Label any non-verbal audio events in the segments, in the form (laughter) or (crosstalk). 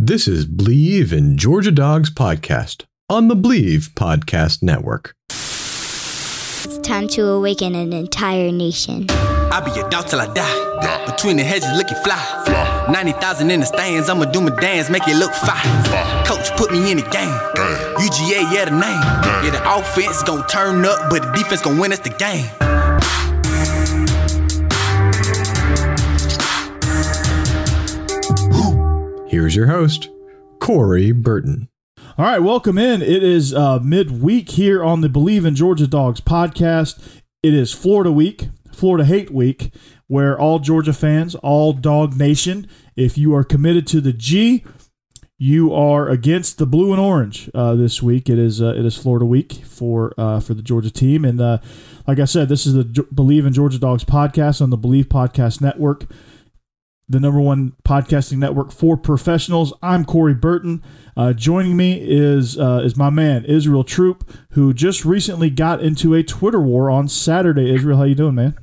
This is Bleav in Georgia Dogs podcast on the Bleav Podcast Network. It's time to awaken an entire nation. I'll be your dog till I die. Between the hedges, looking fly. 90,000 in the stands, I'ma do my dance, make it look fine. Coach put me in the game. UGA, yeah, the name. Yeah, the offense gon' turn up, but the defense gon' win us the game. Here's your host, Corey Burton. All right, welcome in. It is uh, midweek here on the Bleav in Georgia Dogs podcast. It is Florida week, Florida Hate Week, where all Georgia fans, all Dog Nation, if you are committed to the G, you are against the blue and orange uh, this week. It is uh, it is Florida week for uh, for the Georgia team, and uh, like I said, this is the Bleav in Georgia Dogs podcast on the Bleav Podcast Network the number one podcasting network for professionals. I'm Corey Burton. Uh, joining me is uh, is my man Israel Troop, who just recently got into a Twitter war on Saturday. Israel, how you doing, man?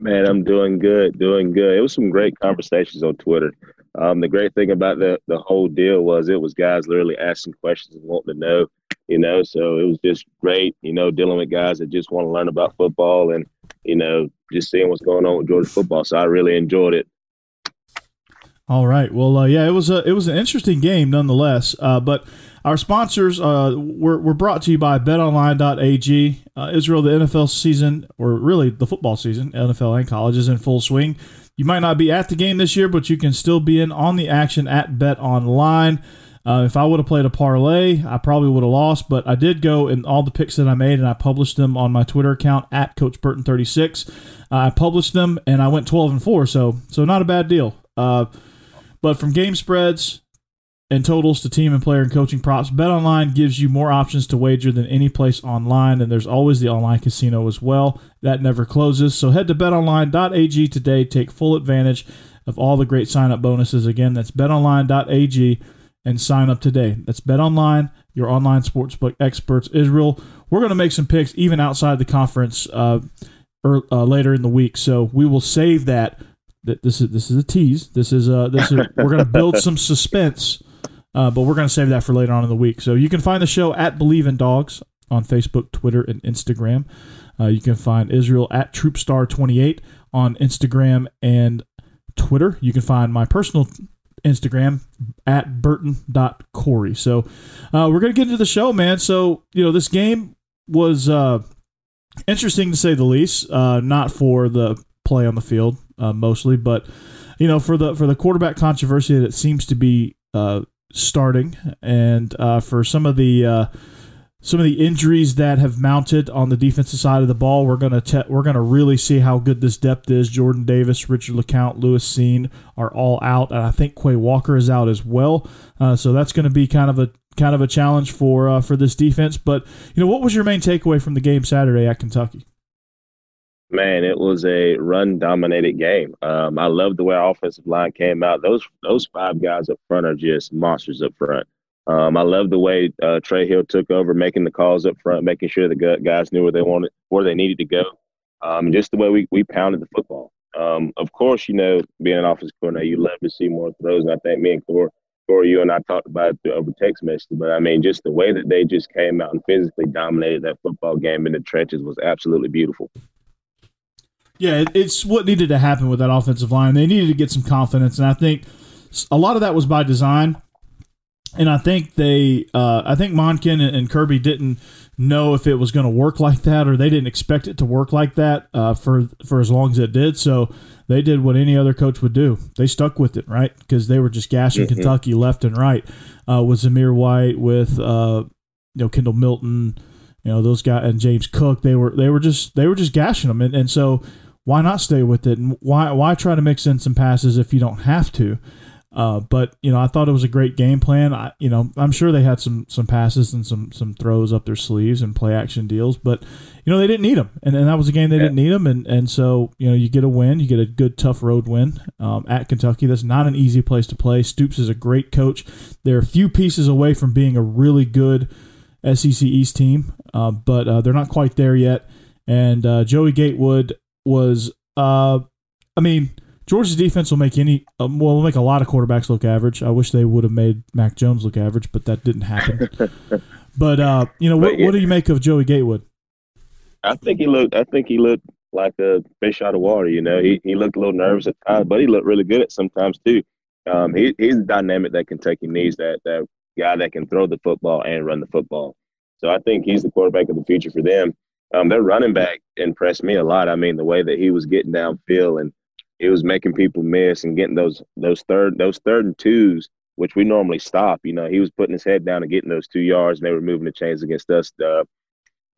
Man, I'm doing good, doing good. It was some great conversations on Twitter. Um, the great thing about the the whole deal was it was guys literally asking questions and wanting to know, you know. So it was just great, you know, dealing with guys that just want to learn about football and you know just seeing what's going on with Georgia football. So I really enjoyed it. All right. Well, uh, yeah, it was a it was an interesting game nonetheless. Uh, but our sponsors uh, were, were brought to you by BetOnline.ag. Uh, Israel, the NFL season, or really the football season, NFL and college, is in full swing. You might not be at the game this year, but you can still be in on the action at BetOnline. Uh, if I would have played a parlay, I probably would have lost, but I did go in all the picks that I made, and I published them on my Twitter account at Coach Burton36. Uh, I published them, and I went 12 and four, so so not a bad deal. But from game spreads and totals to team and player and coaching props, BetOnline gives you more options to wager than any place online, and there's always the online casino as well. That never closes. So head to betonline.ag today. Take full advantage of all the great sign up bonuses. Again, that's betonline.ag and sign up today. That's BetOnline, your online sportsbook experts. Israel, we're going to make some picks even outside the conference uh, er, uh, later in the week, so we will save that this is this is a tease. This is uh this is we're gonna build (laughs) some suspense, uh, but we're gonna save that for later on in the week. So you can find the show at Bleav in Dogs on Facebook, Twitter, and Instagram. Uh, you can find Israel at Troopstar28 on Instagram and Twitter. You can find my personal Instagram at burton.corey. So uh, we're going to get into the show, man. So, you know, this game was uh, interesting to say the least, uh, not for the play on the field uh, mostly, but you know for the for the quarterback controversy that seems to be uh, starting, and uh, for some of the uh, some of the injuries that have mounted on the defensive side of the ball, we're gonna te- we're gonna really see how good this depth is. Jordan Davis, Richard LeCounte, Lewis Cine are all out, and I think Quay Walker is out as well. Uh, so that's going to be kind of a kind of a challenge for uh, for this defense. But you know, what was your main takeaway from the game Saturday at Kentucky? Man, it was a run dominated game. Um, I love the way our offensive line came out. Those those five guys up front are just monsters up front. Um, I love the way uh, Trey Hill took over, making the calls up front, making sure the guys knew where they wanted, where they needed to go, um, just the way we, we pounded the football. Um, of course, you know, being an offensive coordinator, you love to see more throws, and I think me and Corey, Corey, you and I talked about it over text message. But I mean, just the way that they just came out and physically dominated that football game in the trenches was absolutely beautiful. Yeah, it's what needed to happen with that offensive line. They needed to get some confidence, and I think a lot of that was by design. and I think they, uh, I think Monken and, Kirby didn't know if it was going to work like that, or they didn't expect it to work like that uh, for for as long as it did. So they did what any other coach would do. They stuck with it, right? Because they were just gashing mm-hmm. Kentucky left and right uh, with Zamir White, with uh, you know Kendall Milton, you know those guys, and James Cook. They were they were just they were just gashing them, and, and so why not stay with it? And why why try to mix in some passes if you don't have to? Uh, but you know, I thought it was a great game plan. I, you know, I'm sure they had some some passes and some some throws up their sleeves and play action deals, but you know they didn't need them, and, and that was a game they yeah. didn't need them, and and so you know you get a win, you get a good tough road win um, at Kentucky. That's not an easy place to play. Stoops is a great coach. They're a few pieces away from being a really good SEC East team, uh, but uh, they're not quite there yet. And uh, Joey Gatewood was, uh, I mean Georgia's defense will make any um, well, will make a lot of quarterbacks look average. I wish they would have made Mac Jones look average, but that didn't happen. (laughs) but uh, you know, what, yeah. what do you make of Joey Gatewood? I think he looked. I think he looked like a fish out of water. You know, he he looked a little nervous at times, but he looked really good at sometimes too. Um, he he's the dynamic that Kentucky needs. That that guy that can throw the football and run the football. So I think he's the quarterback of the future for them. Um, their running back impressed me a lot. I mean, the way that he was getting downfield and it was making people miss and getting those those third those third and twos, which we normally stop. You know, he was putting his head down and getting those two yards, and they were moving the chains against us uh,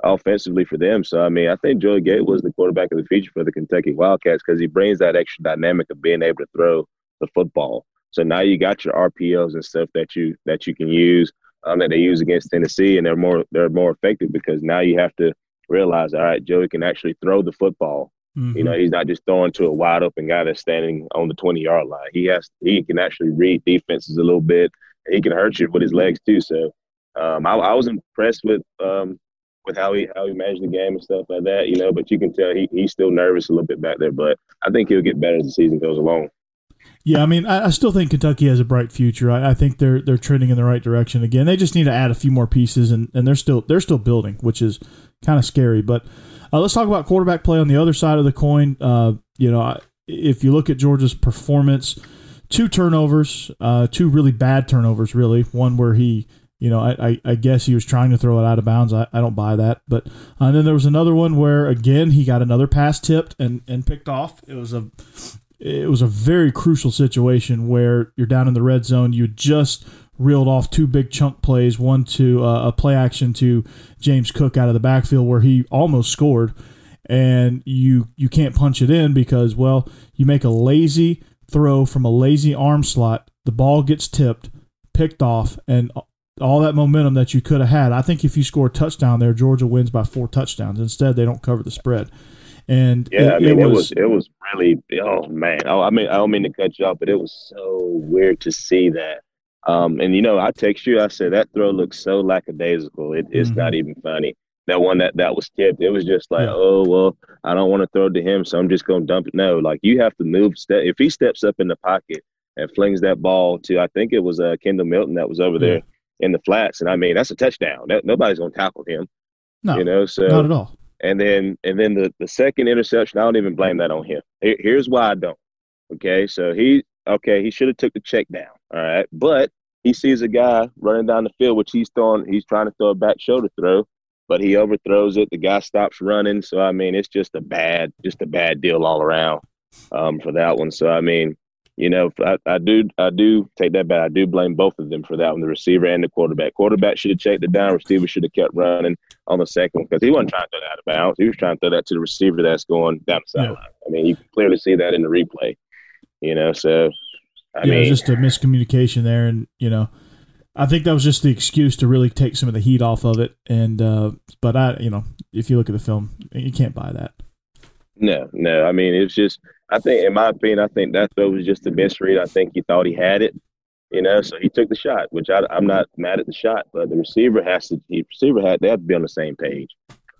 offensively for them. So I mean, I think Joey Gate was the quarterback of the future for the Kentucky Wildcats because he brings that extra dynamic of being able to throw the football. So now you got your RPOs and stuff that you that you can use um, that they use against Tennessee, and they're more they're more effective because now you have to realize, all right, Joey can actually throw the football Mm-hmm. You know, he's not just throwing to a wide open guy that's standing on the 20 yard line. He has he can actually read defenses a little bit. He can hurt you with his legs too. So um, I, I, was impressed with um, with how he how he managed the game and stuff like that. You know, but you can tell he, he's still nervous a little bit back there. But I think he'll get better as the season goes along. Yeah, I mean, I, I still think Kentucky has a bright future. I, I, think they're they're trending in the right direction again. They just need to add a few more pieces, and, and they're still they're still building, which is kind of scary. But uh, let's talk about quarterback play on the other side of the coin. Uh, you know, if you look at Georgia's performance, two turnovers, uh, two really bad turnovers, really. One where he, you know, I, I, guess he was trying to throw it out of bounds. I, I don't buy that. But uh, and then there was another one where again he got another pass tipped and, and picked off. It was a it was a very crucial situation where you're down in the red zone. You just reeled off two big chunk plays, one to uh, a play action to James Cook out of the backfield where he almost scored, and you you can't punch it in because well you make a lazy throw from a lazy arm slot, the ball gets tipped, picked off, and all that momentum that you could have had. I think if you score a touchdown there, Georgia wins by four touchdowns. Instead, they don't cover the spread. And yeah, it, I mean, it was, it was, it was really oh man. Oh, I mean, I don't mean to cut you off, but it was so weird to see that um, and you know, I text you. I said that throw looks so lackadaisical. It, it's mm-hmm. not even funny. That one that that was tipped. It was just like, yeah. oh well, I don't want to throw it to him, so I'm just gonna dump it. No, like you have to move. Step if he steps up in the pocket and flings that ball to, I think it was uh, Kendall Milton that was over yeah. there in the flats, and I mean that's a touchdown. That, nobody's gonna tackle him. No, you know, so not at all. And then and then the the second interception, I don't even blame that on him. Here, here's why I don't. Okay, so he okay, he should have took the check down. All right, but he sees a guy running down the field, which he's throwing. He's trying to throw a back shoulder throw, but he overthrows it. The guy stops running. So I mean, it's just a bad, just a bad deal all around um, for that one. So I mean, you know, I, I, do, I do take that back. I do blame both of them for that one, the receiver and the quarterback. Quarterback should have checked it down. Receiver should have kept running on the second one because he wasn't trying to throw that out of bounds. He was trying to throw that to the receiver that's going down the sideline. Yeah. I mean, you can clearly see that in the replay. You know, so I yeah, mean, just a miscommunication there, and you know, I think that was just the excuse to really take some of the heat off of it. And uh, but I, you know, if you look at the film, you can't buy that. No, no. I mean, it's just. I think, in my opinion, I think that throw was just a misread. I think he thought he had it, you know, so he took the shot, which I, am not mad at the shot, but the receiver has to. The receiver had they have to be on the same page.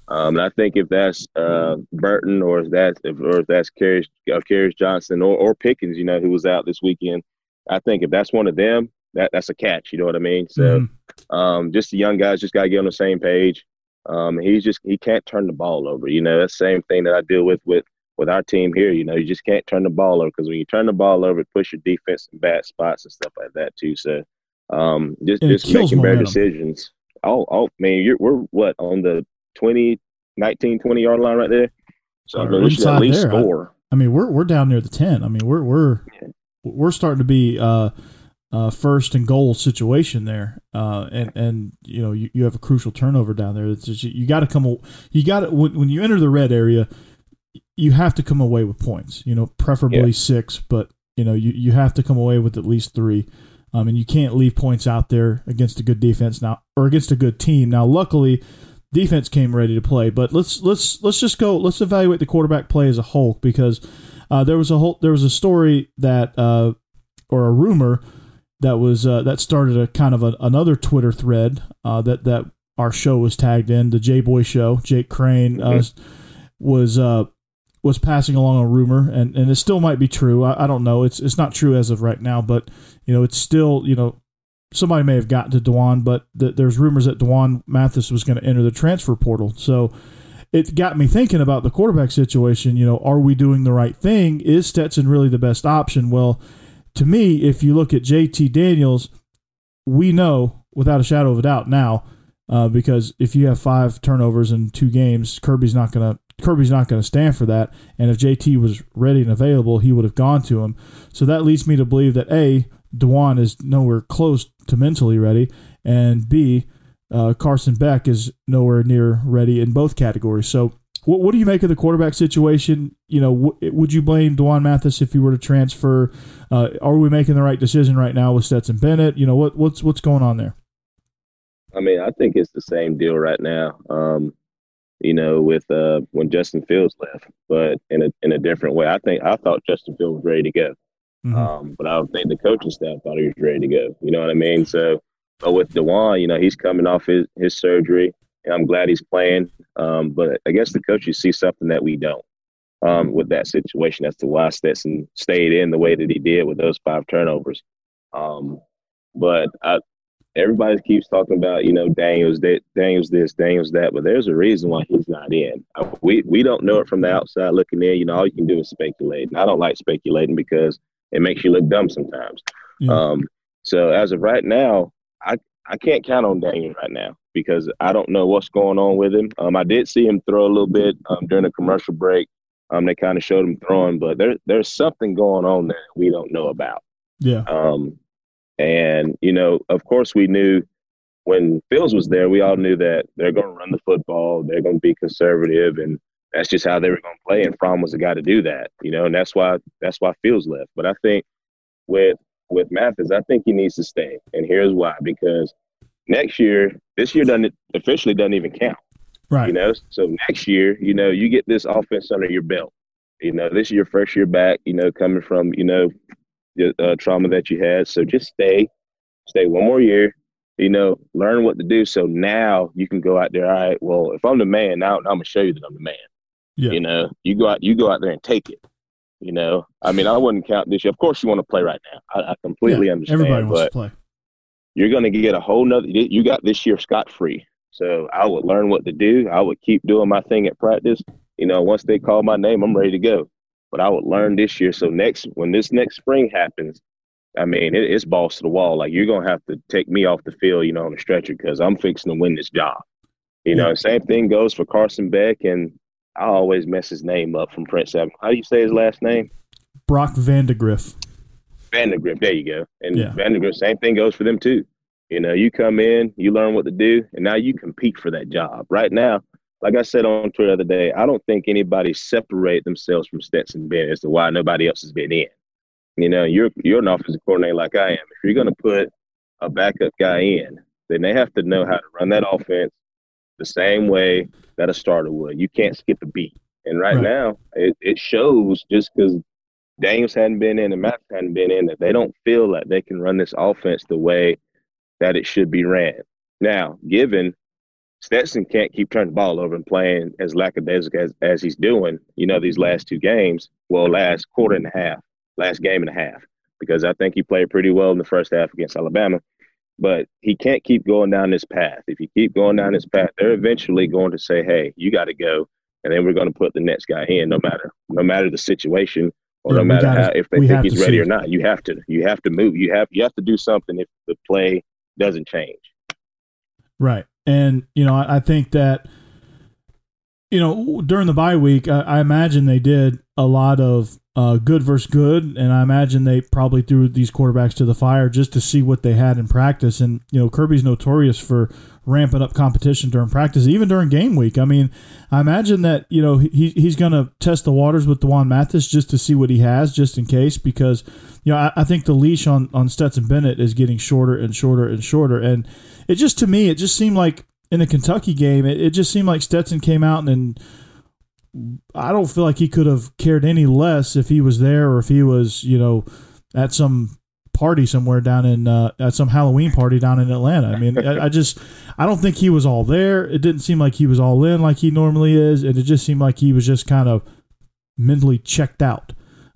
Um, and I think if that's uh, Burton or if that's if, or if that's Kerry, uh, Johnson or, or Pickens, you know, who was out this weekend, I think if that's one of them, that that's a catch. You know what I mean? So, mm-hmm. um, just the young guys just got to get on the same page. Um, he's just he can't turn the ball over. You know, that's the same thing that I deal with with with our team here. You know, you just can't turn the ball over because when you turn the ball over, it puts your defense in bad spots and stuff like that too. So, Um, just And just making better decisions. Oh, oh, man, you're we're what on the 20, 19, 20 yard line right there. So I mean, we should at least there. score. I, I, mean, we're we're down near the ten. I mean, we're we're we're starting to be uh, uh, first and goal situation there, uh, and and you know you, you have a crucial turnover down there. It's just, you got to come. You got to when, when you enter the red area, you have to come away with points. You know, preferably Yeah. six, but you know you, you have to come away with at least three. Um, and you can't leave points out there against a good defense now or against a good team. Now, luckily, defense came ready to play. But let's let's let's just go. Let's evaluate the quarterback play as a whole because uh, there was a whole there was a story that uh, or a rumor that was uh, that started a kind of a, another Twitter thread uh, that that our show was tagged in the J Boy Show. Jake Crane uh, was uh, was passing along a rumor, and, and it still might be true. I, I don't know. It's it's not true as of right now, but you know it's still you know somebody may have gotten to D'Wan, but th- there's rumors that D'Wan Mathis was going to enter the transfer portal. So it got me thinking about the quarterback situation. You know, are we doing the right thing? Is Stetson really the best option? Well, to me, if you look at JT Daniels, we know without a shadow of a doubt now, uh, because if you have five turnovers in two games, Kirby's not gonna Kirby's not gonna stand for that. And if JT was ready and available, he would have gone to him. So that leads me to believe that a D'Wan is nowhere close to mentally ready, and b uh, Carson Beck is nowhere near ready in both categories. So, what, what do you make of the quarterback situation? You know, w- would you blame D'Wan Mathis if he were to transfer? Uh, are we making the right decision right now with Stetson Bennett? You know, what what's what's going on there? I mean, I think it's the same deal right now. Um, you know, with uh, when Justin Fields left, but in a in a different way. I think I thought Justin Fields was ready to go, Mhm. um, but I don't think the coaching staff thought he was ready to go. You know what I mean? So, but with D'Wan, you know, he's coming off his his surgery, and I'm glad he's playing. Um, but I guess the coaches see something that we don't. Um, with that situation as to why Stetson stayed in the way that he did with those five turnovers. Um, but I, everybody keeps talking about, you know, Daniels that Daniels this, Daniels that, but there's a reason why he's not in. We we don't know it from the outside looking in. You know, all you can do is speculate. And I don't like speculating because it makes you look dumb sometimes. Yeah. Um, so as of right now, I I can't count on Daniels right now because I don't know what's going on with him. Um, I did see him throw a little bit um, during a commercial break. Um, they kind of showed him throwing, but there there's something going on there we don't know about. Yeah, Um, and you know, of course, we knew when Fields was there, we all knew that they're going to run the football, they're going to be conservative, and that's just how they were going to play. And Fromm was the guy to do that, you know, and that's why that's why Fields left. But I think with with Mathis, I think he needs to stay, and here's why: because next year, this year doesn't officially doesn't even count. right. You know, so next year, you know, you get this offense under your belt. You know, this is your first year back. You know, coming from you know uh, trauma that you had. So just stay, stay one more year. You know, learn what to do. So now you can go out there. All right. Well, if I'm the man, now I'm gonna show you that I'm the man. Yeah. You know, you go out, you go out there and take it. You know, I mean, I wouldn't count this year. Of course, you want to play right now. I, I completely Yeah, understand. Everybody wants to play. you're going to get a whole nother you got this year scot free so i would learn what to do i would keep doing my thing at practice you know once they call my name i'm ready to go but i would learn this year so next when this next spring happens i mean it, it's balls to the wall like you're going to have to take me off the field you know on a stretcher because i'm fixing to win this job you know same thing goes for carson beck and i always mess his name up from prince how do you say his last name Brock Vandegrift. Vandergrift. There you go. And Yeah. Vandergrift, same thing goes for them too. You know, you come in, you learn what to do, and now you compete for that job. Right now, like I said on Twitter the other day, I don't think anybody separate themselves from Stetson Bennett as to why nobody else has been in. You know, you're you're an offensive coordinator like I am. If you're going to put a backup guy in, then they have to know how to run that offense the same way that a starter would. You can't skip a beat. And right, Right. now, it, it shows just because Daniels hadn't been in and Matt hadn't been in that they don't feel like they can run this offense the way that it should be ran. Now, given Stetson can't keep turning the ball over and playing as lackadaisical as, as he's doing, you know, these last two games, well, last quarter and a half, last game and a half, because I think he played pretty well in the first half against Alabama. But he can't keep going down this path. If you keep going down this path, they're eventually going to say, "Hey, you got to go," and then we're going to put the next guy in, no matter no matter the situation or yeah, no matter gotta, how if they think he's ready see. or not. You have to you have to move. You have you have to do something if the play doesn't change. Right, and you know I, I think that you know during the bye week, I, I imagine they did a lot of uh, good versus good, and I imagine they probably threw these quarterbacks to the fire just to see what they had in practice. And you know Kirby's notorious for ramping up competition during practice, even during game week. I mean, I imagine that you know he he's going to test the waters with D'Wan Mathis just to see what he has, just in case, because you know I, I, think the leash on on Stetson Bennett is getting shorter and shorter and shorter, and it just to me it just seemed like in the Kentucky game it, it just seemed like Stetson came out and. and I don't feel like he could have cared any less if he was there or if he was, you know, at some party somewhere down in uh, at some Halloween party down in Atlanta. I mean, I, I, just I don't think he was all there. It didn't seem like he was all in like he normally is, and it just seemed like he was just kind of mentally checked out.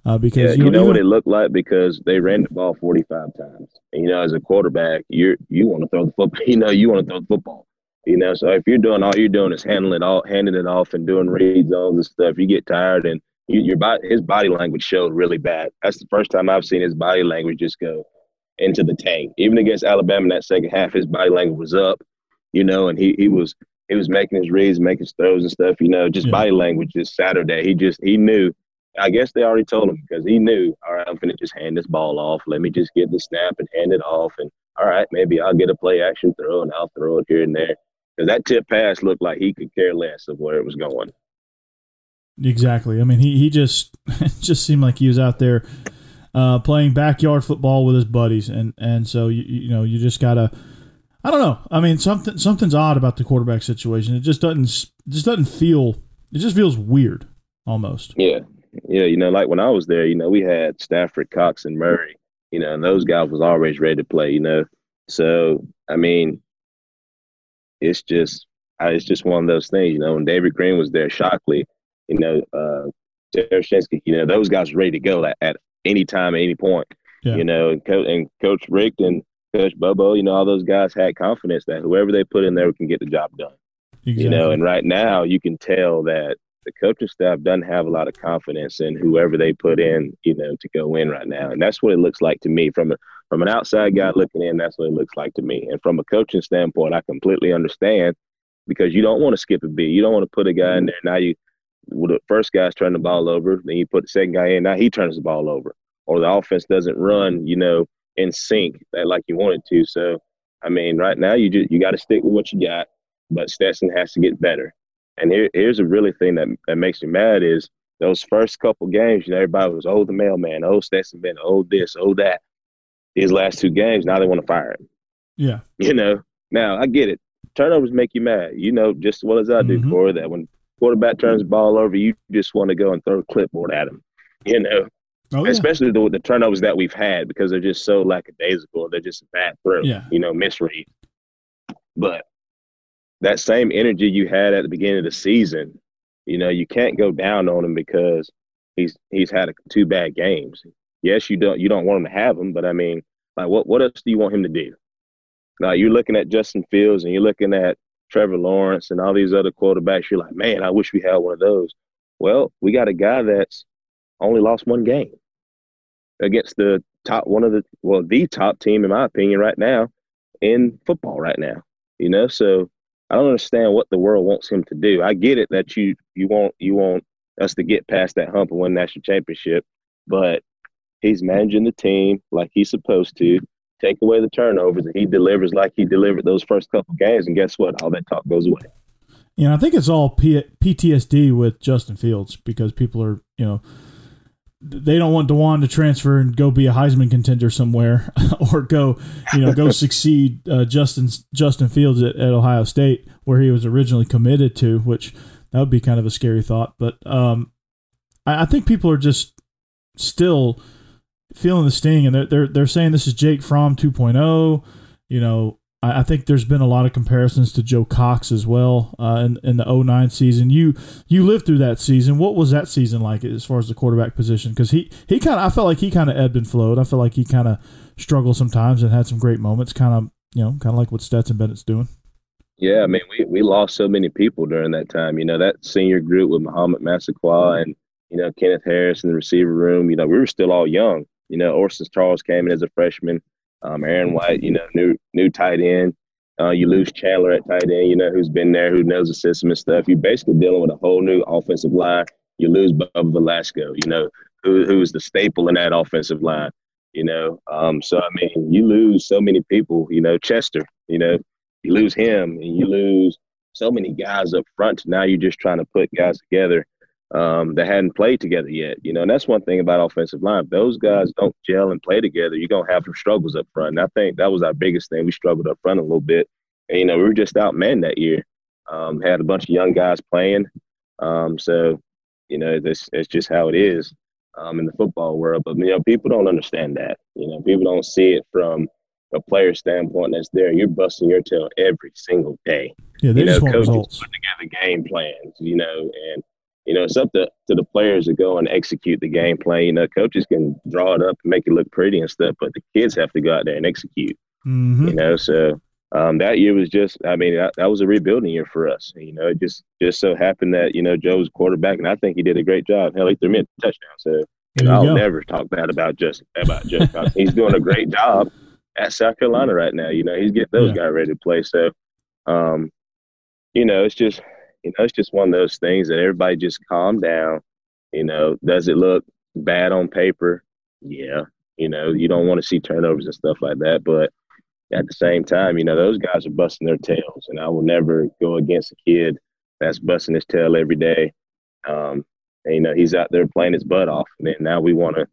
Uh, because yeah, you know, you know what it looked like because they ran the ball forty five times. And, you know, as a quarterback, you (laughs) you want to throw the football. You know, you want to throw the football. You know, so if you're doing all you're doing is handling it all, handing it off, and doing reads, all this stuff, you get tired and you, your body, his body language showed really bad. That's the first time I've seen his body language just go into the tank. Even against Alabama in that second half, his body language was up, you know, and he, he was he was making his reads, making his throws and stuff, you know, just yeah. body language this Saturday. He just he knew. I guess they already told him because he knew, all right, I'm gonna just hand this ball off. Let me just get the snap and hand it off. And all right, maybe I'll get a play action throw and I'll throw it here and there. Because that tip pass looked like he could care less of where it was going. Exactly. I mean, he, he just (laughs) just seemed like he was out there uh, playing backyard football with his buddies, and and so you you know you just gotta. I don't know. I mean, something something's odd about the quarterback situation. It just doesn't just doesn't feel. It just feels weird, almost. Yeah, yeah. You know, like when I was there, you know, we had Stafford, Cox, and Murray. You know, and those guys was always ready to play. You know, so I mean, it's just it's just one of those things. You know, when David Greene was there, Shockley, you know, uh, you know, those guys ready to go at, at any time, at any point. Yeah. You know, and, Co- and Coach Richt and Coach Bobo, you know, all those guys had confidence that whoever they put in there can get the job done. Exactly. You know, and right now you can tell that the coaching staff doesn't have a lot of confidence in whoever they put in, you know, to go in right now. And that's what it looks like to me from a from an outside guy looking in. That's what it looks like to me. And from a coaching standpoint, I completely understand because you don't want to skip a beat. You don't want to put a guy in there now. You well, the first guy's turning the ball over, then you put the second guy in. Now he turns the ball over, or the offense doesn't run, you know, in sync like you want it to. So, I mean, right now you just you got to stick with what you got, but Stetson has to get better. And here, here's a really thing that that makes me mad is those first couple games. You know, everybody was oh the mailman, oh Stetson Bennett, oh this, oh that. These last two games, now they want to fire him. Yeah, (laughs) you know. Now I get it. Turnovers make you mad. You know just as well as I do, mm-hmm. Corey, that when quarterback turns the ball over, you just want to go and throw a clipboard at him. You know, oh, yeah. especially the, the turnovers that we've had because they're just so lackadaisical. They're just a bad throw. Yeah. You know, misread. But that same energy you had at the beginning of the season, you know, you can't go down on him because he's he's had a, two bad games. Yes, you don't you don't want him to have them, but I mean, like what what else do you want him to do? Now you're looking at Justin Fields and you're looking at Trevor Lawrence and all these other quarterbacks, you're like, man, I wish we had one of those. Well, we got a guy that's only lost one game against the top one of the well, the top team in my opinion right now in football right now. You know, so I don't understand what the world wants him to do. I get it that you you want you want us to get past that hump and win national championship, but he's managing the team like he's supposed to take away the turnovers, and he delivers like he delivered those first couple games. And guess what? All that talk goes away. You know, I think it's all P- PTSD with Justin Fields because people are, you know, they don't want D'Wan to transfer and go be a Heisman contender somewhere, (laughs) or go, you know, go (laughs) succeed uh, Justin Justin Fields at, at, Ohio State where he was originally committed to, which that would be kind of a scary thought. But um, I, I think people are just still feeling the sting, and they're they're they're saying this is Jake Fromm 2.0. You know, I, think there's been a lot of comparisons to Joe Cox as well uh, in in the 09 season. You you lived through that season. What was that season like as far as the quarterback position? Because he he kind of I felt like he kind of ebbed and flowed. I felt like he kind of struggled sometimes and had some great moments. Kind of you know kind of like what Stetson Bennett's doing. Yeah, I mean, we, we lost so many people during that time. You know, that senior group with Mohamed Massaquoi and you know, Kenneth Harris in the receiver room. You know, we were still all young. You know, Orson Charles came in as a freshman. Um, Aron White, you know, new new tight end. Uh, you lose Chandler at tight end, you know, who's been there, who knows the system and stuff. You're basically dealing with a whole new offensive line. You lose Bubba Velasco, you know, who who's the staple in that offensive line, you know. Um, so I mean, you lose so many people, you know, Chester, you know, you lose him and you lose so many guys up front. Now you're just trying to put guys together um, that hadn't played together yet. You know, and that's one thing about offensive line. If those guys don't gel and play together, you're gonna have some struggles up front. And I think that was our biggest thing. We struggled up front a little bit. And you know, we were just out outmanned that year. Um, had a bunch of young guys playing. Um, so, you know, this it's just how it is um, in the football world. But you know, people don't understand that. You know, people don't see it from a player standpoint that's there. You're busting your tail every single day. Yeah, they you just know, want coaches results. put together game plans. You know, and you know, it's up to, to the players to go and execute the game plan. You know, coaches can draw it up and make it look pretty and stuff, but the kids have to go out there and execute. Mhm. You know, so um, that year was just, I mean, that, that was a rebuilding year for us. You know, it just just so happened that you know Joe was quarterback, and I think he did a great job. Hell, he threw me a touchdown. So you know, I'll go. never talk bad about just about. Cox. he's doing a great job at South Carolina right now. You know, he's getting those Yeah. guys ready to play. So, um, you know, it's just you know, it's just one of those things that everybody just calm down. You know, does it look bad on paper? Yeah. You know, you don't want to see turnovers and stuff like that, but at the same time, you know, those guys are busting their tails, and I will never go against a kid that's busting his tail every day. Um, and, you know, he's out there playing his butt off, and now we want to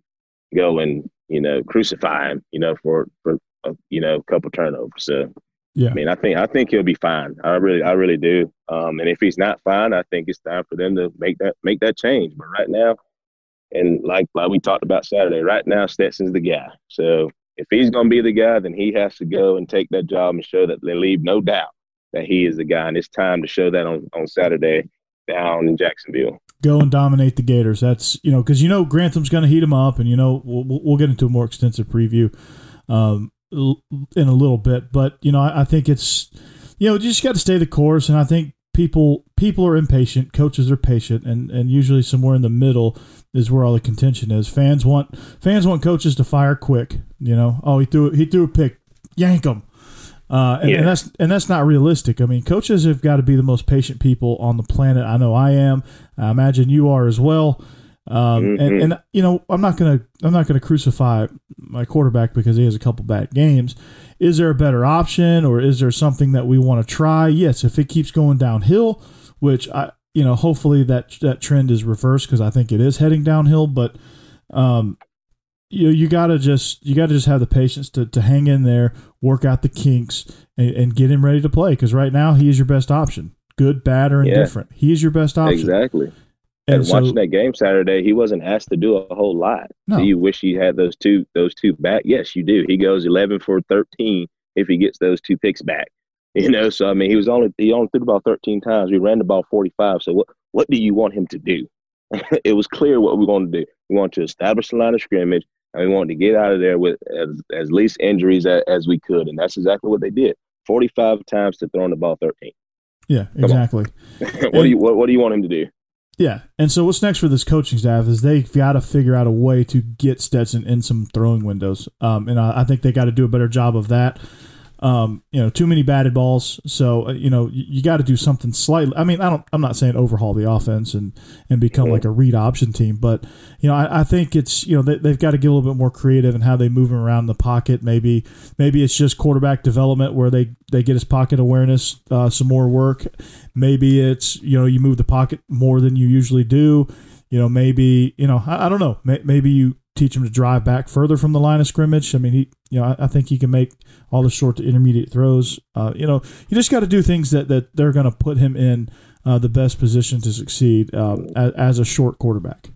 go and you know crucify him, you know, for for a, you know a couple turnovers. So Yeah. I mean, I think I think he'll be fine. I really, I really do. Um, and if he's not fine, I think it's time for them to make that make that change. But right now, and like like we talked about Saturday, right now Stetson's the guy. So if he's going to be the guy, then he has to go and take that job and show that they leave no doubt that he is the guy. And it's time to show that on on Saturday down in Jacksonville. go and dominate the Gators. That's you know because you know Grantham's going to heat them up, and you know we'll, we'll we'll get into a more extensive preview um, l- in a little bit. But you know I, I think it's you know you just got to stay the course, and I think people people are impatient, coaches are patient, and and usually somewhere in the middle is where all the contention is. Fans want fans want coaches to fire quick. You know, oh he threw he threw a pick, yank him. Uh, and, Yeah. and that's and that's not realistic. I mean, coaches have got to be the most patient people on the planet. I know I am. I imagine you are as well. Um, and, Mhm. and you know, I'm not gonna I'm not gonna crucify my quarterback because he has a couple bad games. Is there a better option, or is there something that we want to try? Yes, if it keeps going downhill, which I you know, hopefully that that trend is reversed because I think it is heading downhill. But um, you you gotta just you gotta just have the patience to, to hang in there, work out the kinks, and, and get him ready to play. Because right now he is your best option, good, bad, or Yeah. indifferent. He is your best option. Exactly. And And, so, watching that game Saturday, he wasn't asked to do a whole lot. No. Do you wish he had those two those two back? Yes, you do. He goes eleven for thirteen if he gets those two picks back. (laughs) You know, so I mean, he was only he only threw the ball thirteen times. We ran the ball forty five. So what what do you want him to do? (laughs) it was clear what we wanted to do. We wanted to establish the line of scrimmage, and we wanted to get out of there with as, as least injuries as, as we could, and that's exactly what they did. Forty five times to throwing the ball thirteen. yeah, exactly. (laughs) what do you what, what do you want him to do? Yeah, and so what's next for this coaching staff is they've got to figure out a way to get Stetson in some throwing windows, um, and I, I think they got to do a better job of that. Um, you know, too many batted balls, so uh, you know you, you got to do something slightly. I mean, I don't. I'm not saying overhaul the offense and and become like a read option team, but you know, I, I think it's you know they, they've got to get a little bit more creative in how they move around the pocket. Maybe maybe it's just quarterback development where they they get his pocket awareness uh, some more work. Maybe it's you know you move the pocket more than you usually do. You know maybe you know I, I don't know. Maybe you teach him to drive back further from the line of scrimmage. I mean he you know I, I think he can make all the short to intermediate throws. Uh, you know you just got to do things that that they're going to put him in uh, the best position to succeed uh, as, as a short quarterback.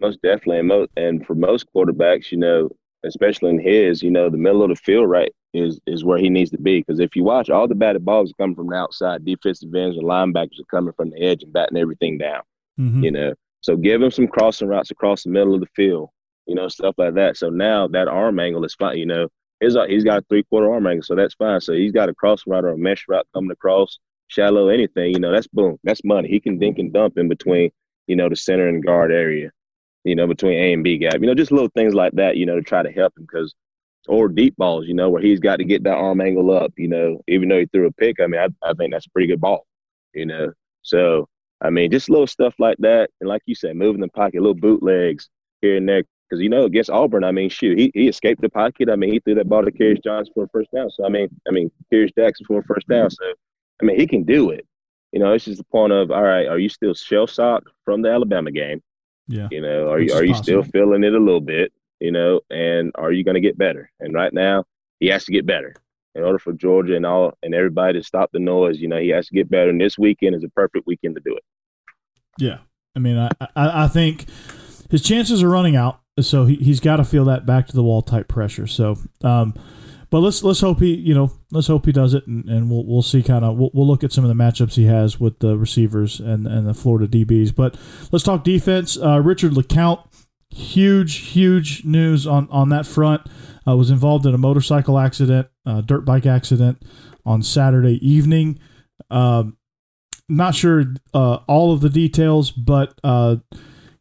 Most definitely, and, most, and for most quarterbacks, you know, especially in his, you know, the middle of the field right is is where he needs to be. Because if you watch, all the batted balls are coming from the outside. Defensive ends and linebackers are coming from the edge and batting everything down. Mhm. You know, so give him some crossing routes across the middle of the field. You know, stuff like that. So now that arm angle is fine. You know, his he's got a three quarter arm angle, so that's fine. So he's got a crossing route or a mesh route coming across, shallow, anything. You know, that's boom, that's money. He can dink and dump in between you know, the center and guard area, you know, between A and B gap. You know, just little things like that, you know, to try to help him because or deep balls, you know, where he's got to get that arm angle up, you know, even though he threw a pick. I mean, I, I think that's a pretty good ball, you know. So, I mean, just little stuff like that. And like you said, moving the pocket, little bootlegs here and there. Because, you know, against Auburn, I mean, shoot, he, he escaped the pocket. I mean, he threw that ball to Karius Johnson for a first down. So, I mean, I mean, Kearis Jackson for a first down. So, I mean, he can do it. You know, it's just the point of, all right, are you still shell shocked from the Alabama game? Yeah. You know, are you are you still feeling it a little bit? You know, and are you going to get better? And right now, he has to get better in order for Georgia and all and everybody to stop the noise. You know, he has to get better, and this weekend is a perfect weekend to do it. Yeah, I mean, I I, I think his chances are running out, so he he's got to feel that back to the wall type pressure. So, um, but let's let's hope he you know let's hope he does it, and, and we'll we'll see kind of we'll, we'll look at some of the matchups he has with the receivers and and the Florida DBs. But let's talk defense. Uh, Richard LeCounte, huge huge news on on that front. Uh, was involved in a motorcycle accident, uh, dirt bike accident on Saturday evening. Um, not sure uh, all of the details, but uh,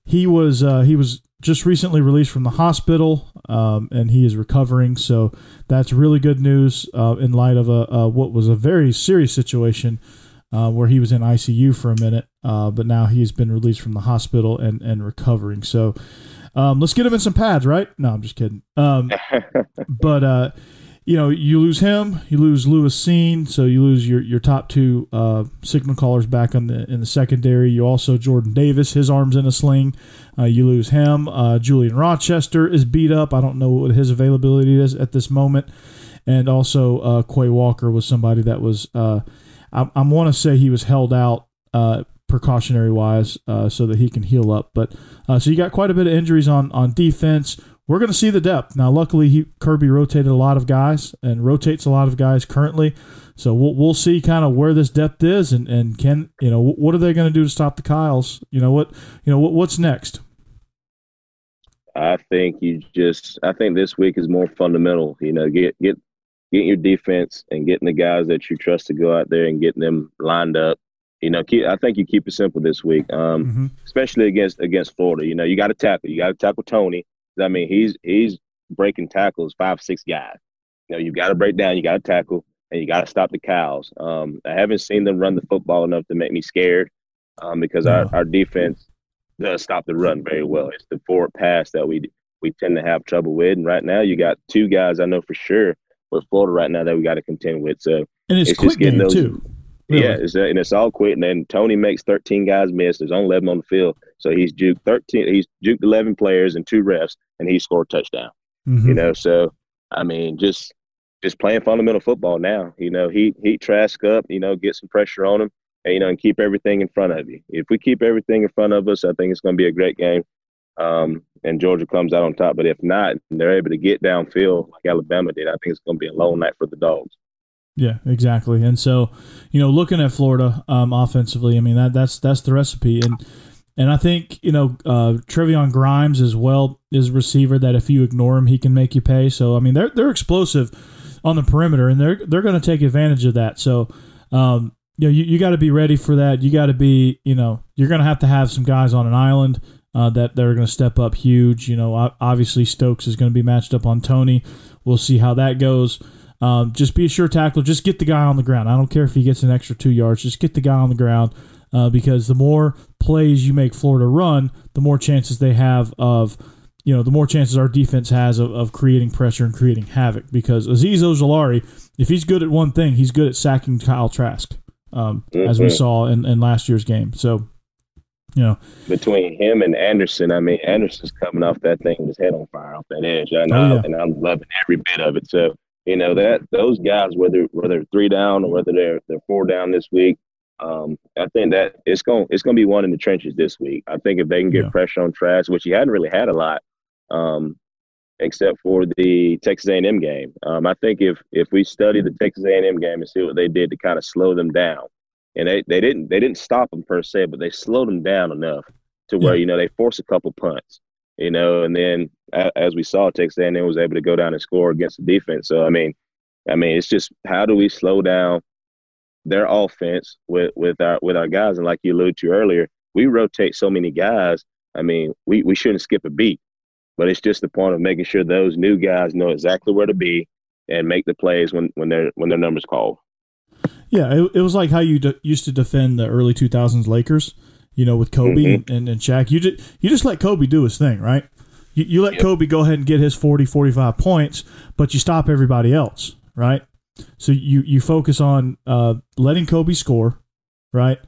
he was uh, he was just recently released from the hospital, um, and he is recovering. So that's really good news uh, in light of a, what was a very serious situation uh, where he was in ICU for a minute, uh, but now he's been released from the hospital and and recovering. So um, let's get him in some pads, right? No, I'm just kidding. Um, (laughs) but uh, you know, you lose him, you lose Lewis Cine, so you lose your, your top two uh, signal callers back on the in the secondary. You also Jordan Davis, his arms in a sling. Uh, you lose him. Uh, Julian Rochester is beat up. I don't know what his availability is at this moment. And also uh, Quay Walker was somebody that was I, I want to say he was held out uh, precautionary wise uh, so that he can heal up. But uh, so you got quite a bit of injuries on on defense we're going to see the depth. Now, luckily, he, Kirby rotated a lot of guys and rotates a lot of guys currently. So we'll, we'll see kind of where this depth is and, and can, you know, what are they going to do to stop the Kyles? You know, what, you know, what, what's next? I think you just, I think this week is more fundamental, you know, get, get, getting your defense and getting the guys that you trust to go out there and getting them lined up. You know, keep, I think you keep it simple this week, um, mm-hmm. especially against against Florida. You know, you got to tackle. You got to tackle Toney. I mean, he's he's breaking tackles five six guys. You know, you got to break down, you got to tackle, and you got to stop the cows. Um, I haven't seen them run the football enough to make me scared um, because our, our defense does stop the run very well. It's the forward pass that we we tend to have trouble with. And right now, you got two guys I know for sure with Florida right now that we got to contend with. So and it's, it's just getting those. Too. Really? Yeah, it's, and it's all quick. And then Toney makes 13 guys miss. There's only 11 on the field, so he's juked 13. He's juked 11 players and two refs, and he scored a touchdown. Mm-hmm. You know, so I mean, just just playing fundamental football now. You know, heat heat Trask up. You know, get some pressure on him, and you know, and keep everything in front of you. If we keep everything in front of us, I think it's going to be a great game. Um, and Georgia comes out on top. But if not, they're able to get downfield like Alabama did. I think it's going to be a long night for the dogs. Yeah, exactly. And so, you know, looking at Florida um, offensively, I mean that that's that's the recipe, and and I think you know uh, Trevon Grimes as well is a receiver that if you ignore him, he can make you pay. So I mean they're they're explosive on the perimeter, and they're they're going to take advantage of that. So. Um, you know, you, you got to be ready for that. You got to be, you know, you're going to have to have some guys on an island uh, that that are going to step up huge. You know, obviously Stokes is going to be matched up on Toney. We'll see how that goes. Um, just be a sure tackler. Just get the guy on the ground. I don't care if he gets an extra two yards. Just get the guy on the ground uh, because the more plays you make Florida run, the more chances they have of, you know, the more chances our defense has of, of creating pressure and creating havoc. Because Azeez Ojulari, if he's good at one thing, he's good at sacking Kyle Trask, um, mm-hmm. as we mm-hmm. saw in, in last year's game. So, you know, between him and Anderson, I mean, Anderson's coming off that thing with his head on fire off that edge. I know, oh, yeah. and I'm loving every bit of it. So, you know that those guys, whether whether three down or whether they're they're four down this week, um, I think that it's going it's going to be one in the trenches this week. I think if they can get yeah. pressure on Trask, which he hadn't really had a lot, um, except for the Texas A&M game. Um, I think if if we study the Texas A&M game and see what they did to kind of slow them down, and they, they didn't they didn't stop them per se, but they slowed them down enough to where yeah. you know they forced a couple punts you know, and then as we saw, Texas A&M was able to go down and score against the defense. So I mean, I mean, it's just how do we slow down their offense with with our with our guys? And like you alluded to earlier, we rotate so many guys. I mean, we, we shouldn't skip a beat, but it's just the point of making sure those new guys know exactly where to be and make the plays when, when their when their numbers called. Yeah, it, it was like how you de- used to defend the early 2000s Lakers, you know, with Kobe Mhm. and, and Shaq. You just, you just let Kobe do his thing, right? You, you let Yep. Kobe go ahead and get his 40, 45 points, but you stop everybody else, right? So you, you focus on uh, letting Kobe score, right?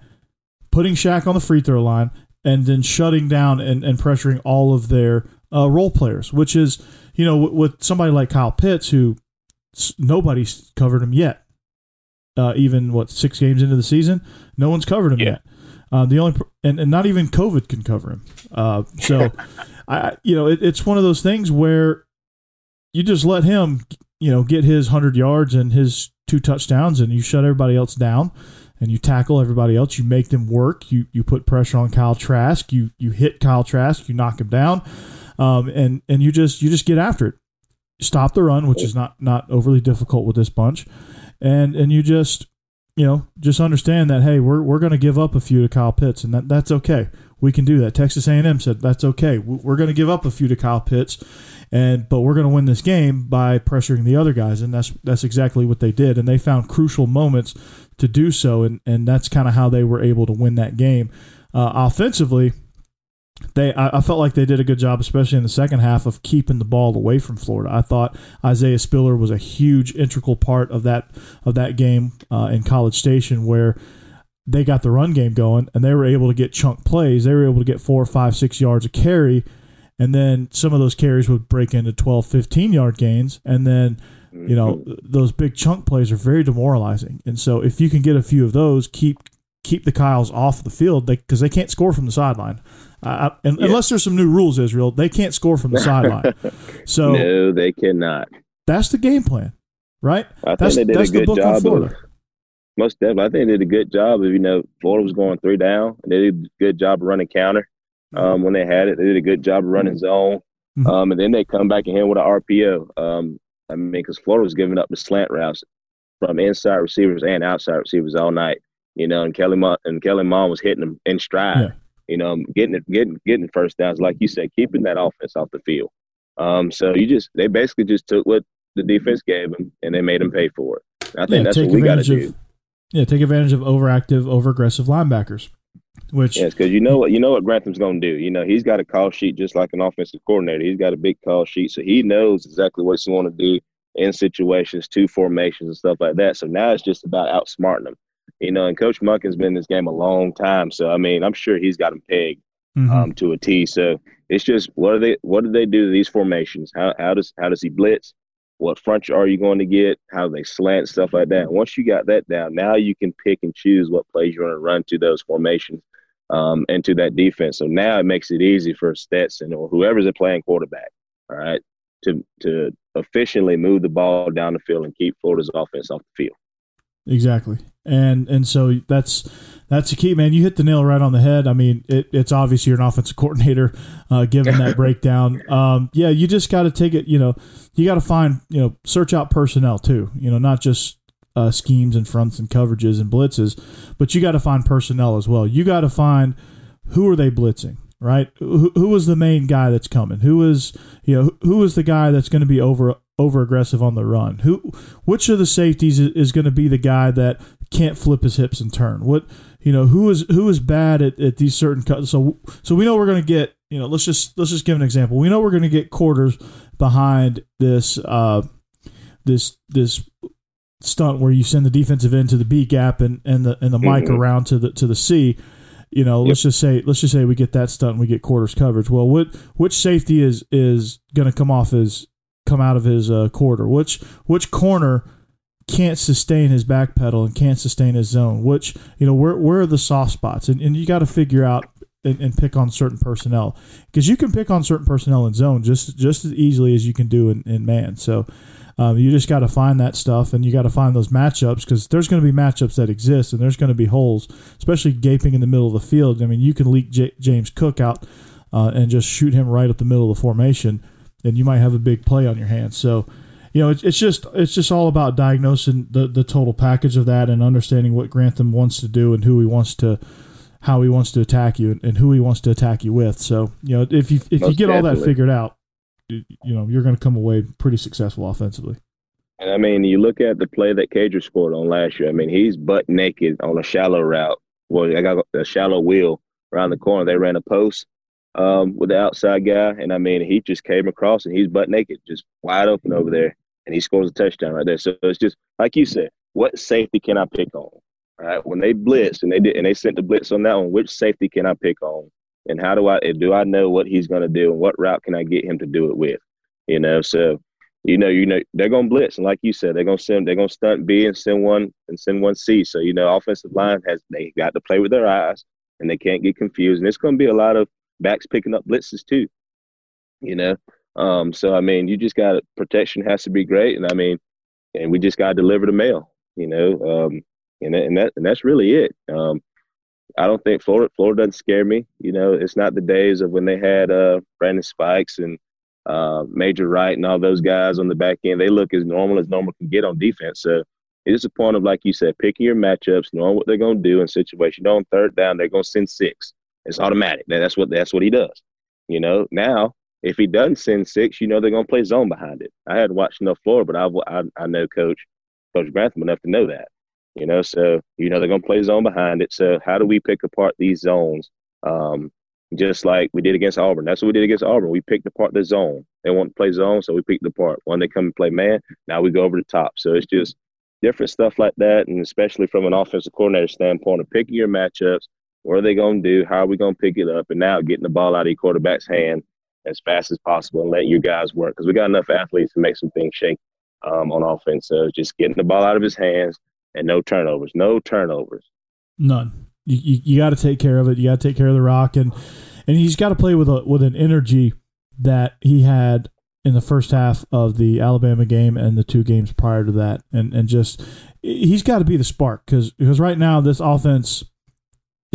Putting Shaq on the free throw line, and then shutting down and, and pressuring all of their uh, role players, which is, you know, with, with somebody like Kyle Pitts, who s- nobody's covered him yet. Uh, even what six games into the season, no one's covered him Yeah. yet. Uh, the only pr- and, and not even COVID can cover him. Uh, so, (laughs) I I- you know it, it's one of those things where you just let him, you know, get his hundred yards and his two touchdowns, and you shut everybody else down, and you tackle everybody else. You make them work. You you put pressure on Kyle Trask. You you hit Kyle Trask. You knock him down, um, and and you just you just get after it. Stop the run, which is not not overly difficult with this bunch, and and you just you know just understand that hey we're we're going to give up a few to Kyle Pitts, and that that's okay. We can do that. Texas A&M said that's okay. We- We're going to give up a few to Kyle Pitts, and but we're going to win this game by pressuring the other guys, and that's that's exactly what they did, and they found crucial moments to do so, and and that's kind of how they were able to win that game. Uh, offensively, they I, I felt like they did a good job, especially in the second half, of keeping the ball away from Florida. I thought Isaiah Spiller was a huge integral part of that of that game uh, in College Station, where they got the run game going and they were able to get chunk plays. They were able to get four, five, six yards a carry. And then some of those carries would break into 12, 15 yard gains. And then, you know, those big chunk plays are very demoralizing. And so if you can get a few of those, keep keep the Kyles off the field because they, can't score from the sideline. Uh, and, Unless there's some new rules, Israel, they can't score from the (laughs) sideline. So no, they cannot. that's the game plan, right? I think That's, they did a good job of most definitely. I think they did a good job of you know Florida was going three down. and They did a good job of running counter um, when they had it. They did a good job of running zone, Mhm. um, and then they come back and hit with an RPO. Um, I mean, because Florida was giving up the slant routes from inside receivers and outside receivers all night. You know, and Kelly Mon- and Kellen Mond was hitting them in stride. Yeah. You know, getting it, getting getting first downs, like you said, keeping that offense off the field. Um, so you just they basically just took what the defense gave them and they made them pay for it. And I think Yeah, that's take what we got to advantage do. of yeah, take advantage of overactive, over aggressive linebackers. Which Yes, because you know what you know what Grantham's going to do. You know he's got a call sheet just like an offensive coordinator. He's got a big call sheet, so he knows exactly what he's going to do in situations, two formations, and stuff like that. So now it's just about outsmarting them. You know, and Coach Monken's been in this game a long time, so I mean, I'm sure he's got him pegged Mhm. um, to a T. So it's just what do they what do they do to these formations? How how does how does he blitz? What front are you going to get? How they slant stuff like that. Once you got that down, now you can pick and choose what plays you want to run to those formations um, and to that defense. So now it makes it easy for Stetson or whoever's playing quarterback, all right, to to efficiently move the ball down the field and keep Florida's offense off the field. Exactly, and and so that's that's the key, man. You hit the nail right on the head. I mean, it, it's obvious you're an offensive (laughs) coordinator, uh, given that breakdown. (laughs) Um, yeah, you just got to take it. You know, you got to find you know search out personnel too. You know, not just uh, schemes and fronts and coverages and blitzes, but you got to find personnel as well. You got to find who are they blitzing, right? Who, who is the main guy that's coming? Who is you know who is the guy that's going to be over over aggressive on the run? Who which of the safeties is, going to be the guy that can't flip his hips and turn? What you know who is who is bad at, at these certain cuts? So so we know we're going to get you know let's just let's just give an example. We know we're going to get quarters behind this uh this this stunt where you send the defensive end to the B gap and and the and the mic Mhm. around to the to the C. You know, let's just say let's just say we get that stunt and we get quarters coverage. Well, what which safety is is going to come off his come out of his uh, quarter? Which which corner can't sustain his back pedal and can't sustain his zone? Which you know where where are the soft spots? And and you got to figure out and, and pick on certain personnel because you can pick on certain personnel in zone just just as easily as you can do in, in man. So. Um, you just got to find that stuff, and you got to find those matchups because there's going to be matchups that exist, and there's going to be holes, especially gaping in the middle of the field. I mean, you can leak J- James Cook out uh, and just shoot him right up the middle of the formation, and you might have a big play on your hands. So, you know, it's, it's just it's just all about diagnosing the the total package of that and understanding what Grantham wants to do and who he wants to how he wants to attack you and who he wants to attack you with. So you know if you if Most you get definitely. all that figured out, you know you're going to come away pretty successful offensively. And I mean, you look at the play that Cager scored on last year. I mean, he's butt naked on a shallow route. Well, I got a shallow wheel around the corner. They ran a post um, with the outside guy, and I mean, he just came across and he's butt naked, just wide open over there, and he scores a touchdown right there. So it's just like you said, what safety can I pick on? All right, when they blitz and they did and they sent the blitz on that one, which safety can I pick on? And how do I do I know what he's going to do and what route can I get him to do it with? You know, so you know, you know they're gonna blitz, and like you said, they're gonna send, they're gonna stunt B and send one and send one C. So you know, offensive line has they got to play with their eyes, and they can't get confused. And it's gonna be a lot of backs picking up blitzes too. You know, um, so I mean, you just got protection has to be great, and I mean, and we just got to deliver the mail. You know, um, and and that and that's really it. Um, I don't think Florida Florida doesn't scare me. You know, it's not the days of when they had uh, Brandon Spikes and uh, Major Wright and all those guys on the back end. They look as normal as normal can get on defense. So it's a point of like you said, picking your matchups, knowing what they're going to do in situation. On third down, they're going to send six. It's automatic. That's what that's what he does. You know, now if he doesn't send six, you know they're going to play zone behind it. I hadn't watched enough Florida, but I, I, I know Coach Coach Grantham enough to know that. You know, so you know they're to play zone behind it. So how do we pick apart these zones? Um, just like we did against Auburn. That's what we did against Auburn. We picked apart the zone. They want to play zone, so we picked apart. When they come and play man, now we go over the top. So it's just different stuff like that, and especially from an offensive coordinator standpoint of picking your matchups. What are they to do? How are we to pick it up? And now getting the ball out of your quarterback's hand as fast as possible and letting your guys work because we got enough athletes to make some things shake um, on offense. So just getting the ball out of his hands and no turnovers. No turnovers. None. You, you, you got to take care of it. You got to take care of the rock, and and he's got to play with a with an energy that he had in the first half of the Alabama game and the two games prior to that, and and just he's got to be the spark because because right now this offense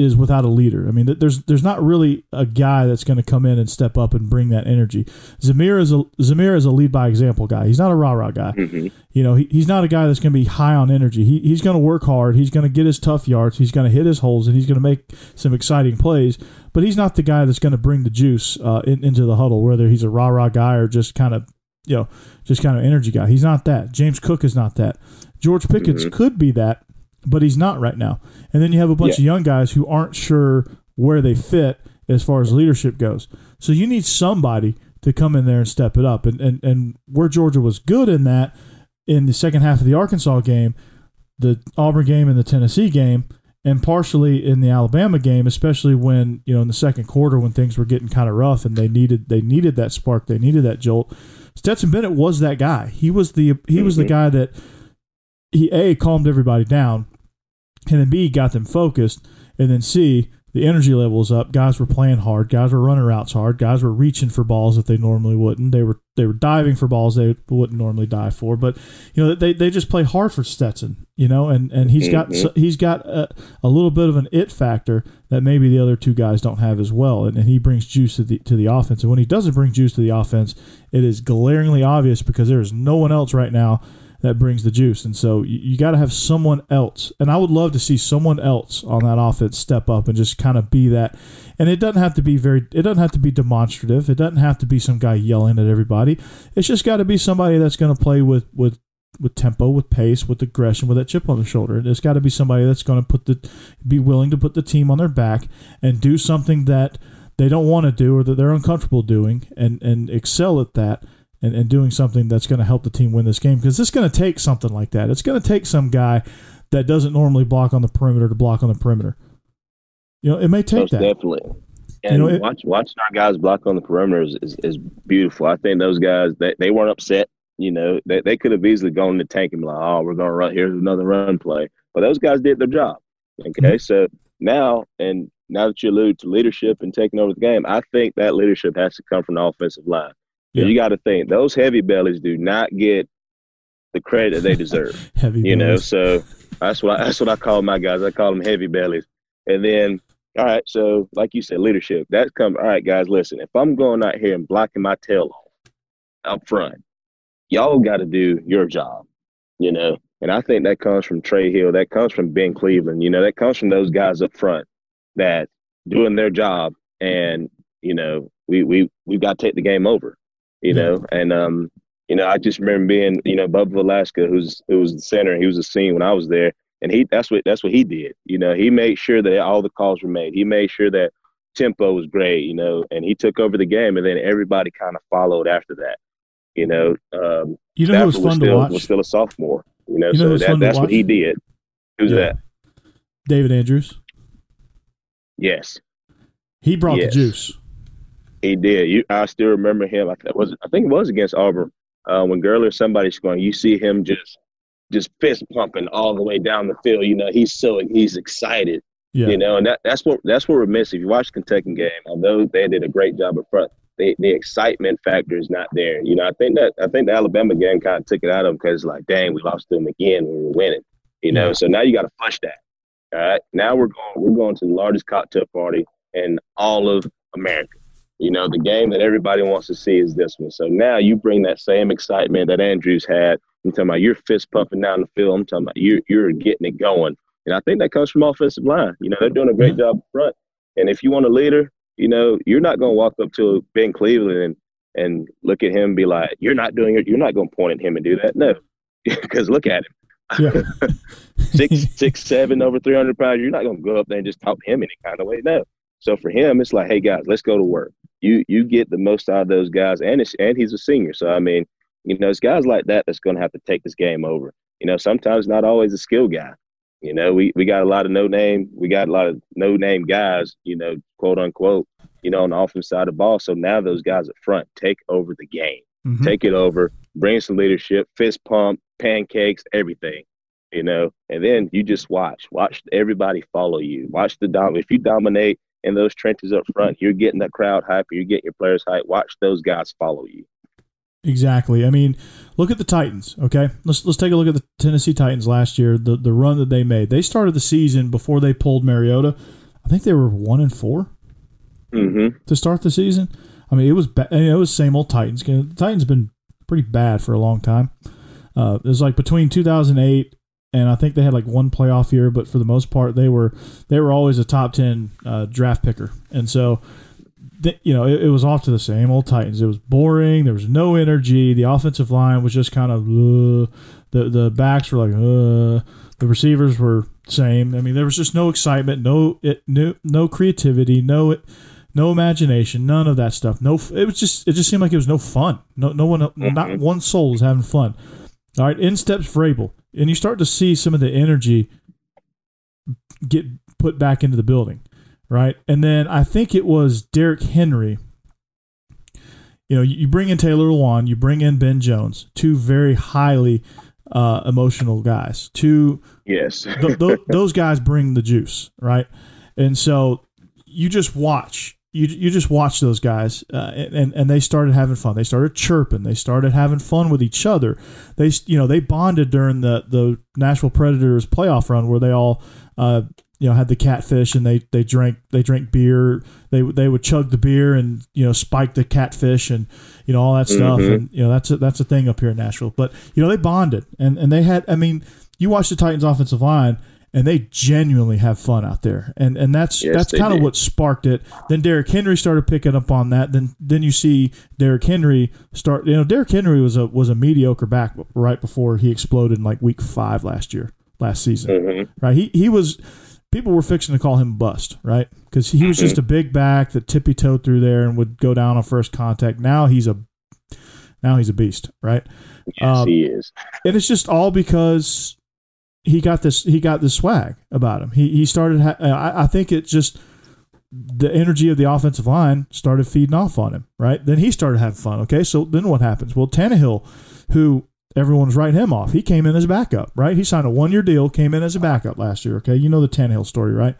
is without a leader. I mean, there's there's not really a guy that's going to come in and step up and bring that energy. Zamir is a Zamir is a lead by example guy. He's not a rah rah guy. Mm-hmm. You know, he, he's not a guy that's going to be high on energy. He, he's going to work hard. He's going to get his tough yards. He's going to hit his holes and he's going to make some exciting plays. But he's not the guy that's going to bring the juice uh, in, into the huddle, whether he's a rah rah guy or just kind of you know just kind of energy guy. He's not that. James Cook is not that. George Pickens mm-hmm. could be that, but he's not right now. And then you have a bunch yeah. of young guys who aren't sure where they fit as far as leadership goes. So you need somebody to come in there and step it up. And and, and where Georgia was good in that in the second half of the Arkansas game, the Auburn game and the Tennessee game, and partially in the Alabama game, especially when, you know, in the second quarter when things were getting kind of rough and they needed they needed that spark, they needed that jolt. Stetson Bennett was that guy. He was the he was the mm-hmm. guy that he a calmed everybody down, and then B got them focused, and then C the energy level was up. Guys were playing hard. Guys were running routes hard. Guys were reaching for balls that they normally wouldn't. They were they were diving for balls they wouldn't normally dive for. But you know they, they just play hard for Stetson. You know, and and he's got mm-hmm. he's got a, a, little bit of an it factor that maybe the other two guys don't have as well. And, and he brings juice to the to the offense. And when he doesn't bring juice to the offense, it is glaringly obvious because there is no one else right now that brings the juice. And so you, you got to have someone else. And I would love to see someone else on that offense step up and just kind of be that. And it doesn't have to be very, it doesn't have to be demonstrative. It doesn't have to be some guy yelling at everybody. It's just got to be somebody that's going to play with, with, with tempo, with pace, with aggression, with that chip on the shoulder. It's got to be somebody that's going to put the, be willing to put the team on their back and do something that they don't want to do or that they're uncomfortable doing and, and excel at that and, and doing something that's going to help the team win this game because it's going to take something like that. It's going to take some guy that doesn't normally block on the perimeter to block on the perimeter. You know, it may take Most that. Definitely. And you know, it, watch, watching our guys block on the perimeter is, is, is, beautiful. I think those guys they, they weren't upset. You know, they, they could have easily gone to tank and be like, oh, we're going to run. Here's another run play. But those guys did their job. Okay, mm-hmm. so now and now that you allude to leadership and taking over the game, I think that leadership has to come from the offensive line. Yeah. You got to think those heavy bellies do not get the credit they deserve. (laughs) heavy, you bellies. know. So that's what I, that's what I call my guys. I call them heavy bellies. And then, all right, so like you said, leadership. That's come. All right, guys, listen. If I'm going out here and blocking my tail off up front, y'all got to do your job. You know. And I think that comes from Trey Hill. That comes from Ben Cleveland. You know, that comes from those guys up front. that doing their job, and you know, we we we've got to take the game over. You Yeah. know, and um, you know, I just remember being, you know, Bubba Velasquez, who's who was the center, he was the senior when I was there, and he that's what that's what he did. You know, he made sure that all the calls were made. He made sure that tempo was great. You know, and he took over the game, and then everybody kind of followed after that. You know, um, You know who was to still watch? was still a sophomore. You know, You know so that, that's what he did. Who's Yeah. that? David Andrews. Yes, He brought Yes. the juice. He did. You, I still remember him. I think was I think it was against Auburn uh, when Gurley or somebody's scoring. You see him just just fist pumping all the way down the field. You know, he's so he's excited. Yeah. You know, and that, that's what that's what we're missing. If you watch the Kentucky game, although they did a great job up front, they, the excitement factor is not there. You know, I think that I think the Alabama game kind of took it out of them because like, dang, we lost to them again when we were winning. You know, Yeah. so now you got to flush that. All right, now we're going we're going to the largest cocktail party in all of America. You know, the game that everybody wants to see is this one. So now you bring that same excitement that Andrews had. I'm talking about you're fist pumping down the field. I'm talking about you're you're getting it going. And I think that comes from offensive line. You know, they're doing a great job up front. And if you want a leader, you know, you're not going to walk up to Ben Cleveland and, and look at him and be like, you're not doing it. You're not going to point at him and do that. No, (laughs) because look at him. Yeah. (laughs) Six, (laughs) six, seven, over 300 pounds. You're not going to go up there and just talk to him any kind of way. No. So for him, it's like, hey guys, let's go to work. You you get the most out of those guys, and it's, and he's a senior. So I mean, you know, it's guys like that that's going to have to take this game over. You know, sometimes not always a skill guy. You know, we, we got a lot of no name, we got a lot of no name guys, you know, quote unquote, you know, on the offense side of the ball. So now those guys up front take over the game, Mhm. take it over, bring some leadership, fist pump, pancakes, everything, you know, and then you just watch, watch everybody follow you, watch the dom. If you dominate in those trenches up front, you're getting that crowd hype, you're getting your players hype. Watch those guys follow you. Exactly. I mean, look at the Titans. Okay, let's let's take a look at the Tennessee Titans last year. The the run that they made. They started the season before they pulled Mariota. I think they were one and four Mm-hmm. to start the season. I mean, it was ba- it was same old Titans. The Titans been pretty bad for a long time. Uh, it was like between 2008 and I think they had like one playoff year, but for the most part, they were they were always a top ten uh, draft picker, and so th- you know it, it was off to the same old Titans. It was boring. There was no energy. The offensive line was just kind of uh, the the backs were like uh, the receivers were same. I mean, there was just no excitement, no it, no no creativity, no it, no imagination, none of that stuff. No, it was just it just seemed like it was no fun. No, no one, not one soul was having fun. All right, in steps Vrabel, and you start to see some of the energy get put back into the building, right? And then I think it was Derrick Henry. You know, you bring in Taylor Lewan, you bring in Ben Jones, two very highly uh, emotional guys, two Yes. th- th- those guys bring the juice, right? And so you just watch. You, you just watch those guys, uh, and and they started having fun. They started chirping. They started having fun with each other. They you know they bonded during the the Nashville Predators playoff run where they all uh, you know had the catfish and they they drank they drank beer. They they would chug the beer and you know spike the catfish and you know all that stuff. Mhm. And you know that's a, that's a thing up here in Nashville. But you know they bonded and and they had. I mean, you watch the Titans offensive line and they genuinely have fun out there. And and that's Yes, that's kind of what sparked it. Then Derrick Henry started picking up on that. Then then you see Derrick Henry start. You know, Derrick Henry was a was a mediocre back right before he exploded in like week five last year, last season. Mhm. Right? He he was. People were fixing to call him bust, right? Because he was just a big back that tippy toed through there and would go down on first contact. Now he's a now he's a beast, right? Yes, Um, he is. and it's just all because he got this he got this swag about him. He he started. Ha- I, I think it just the energy of the offensive line started feeding off on him. Right then he started having fun. Okay, so then what happens? Well, Tannehill, who everyone's writing him off, he came in as a backup. Right, he signed a one year deal, came in as a backup last year. Okay, you know the Tannehill story, right?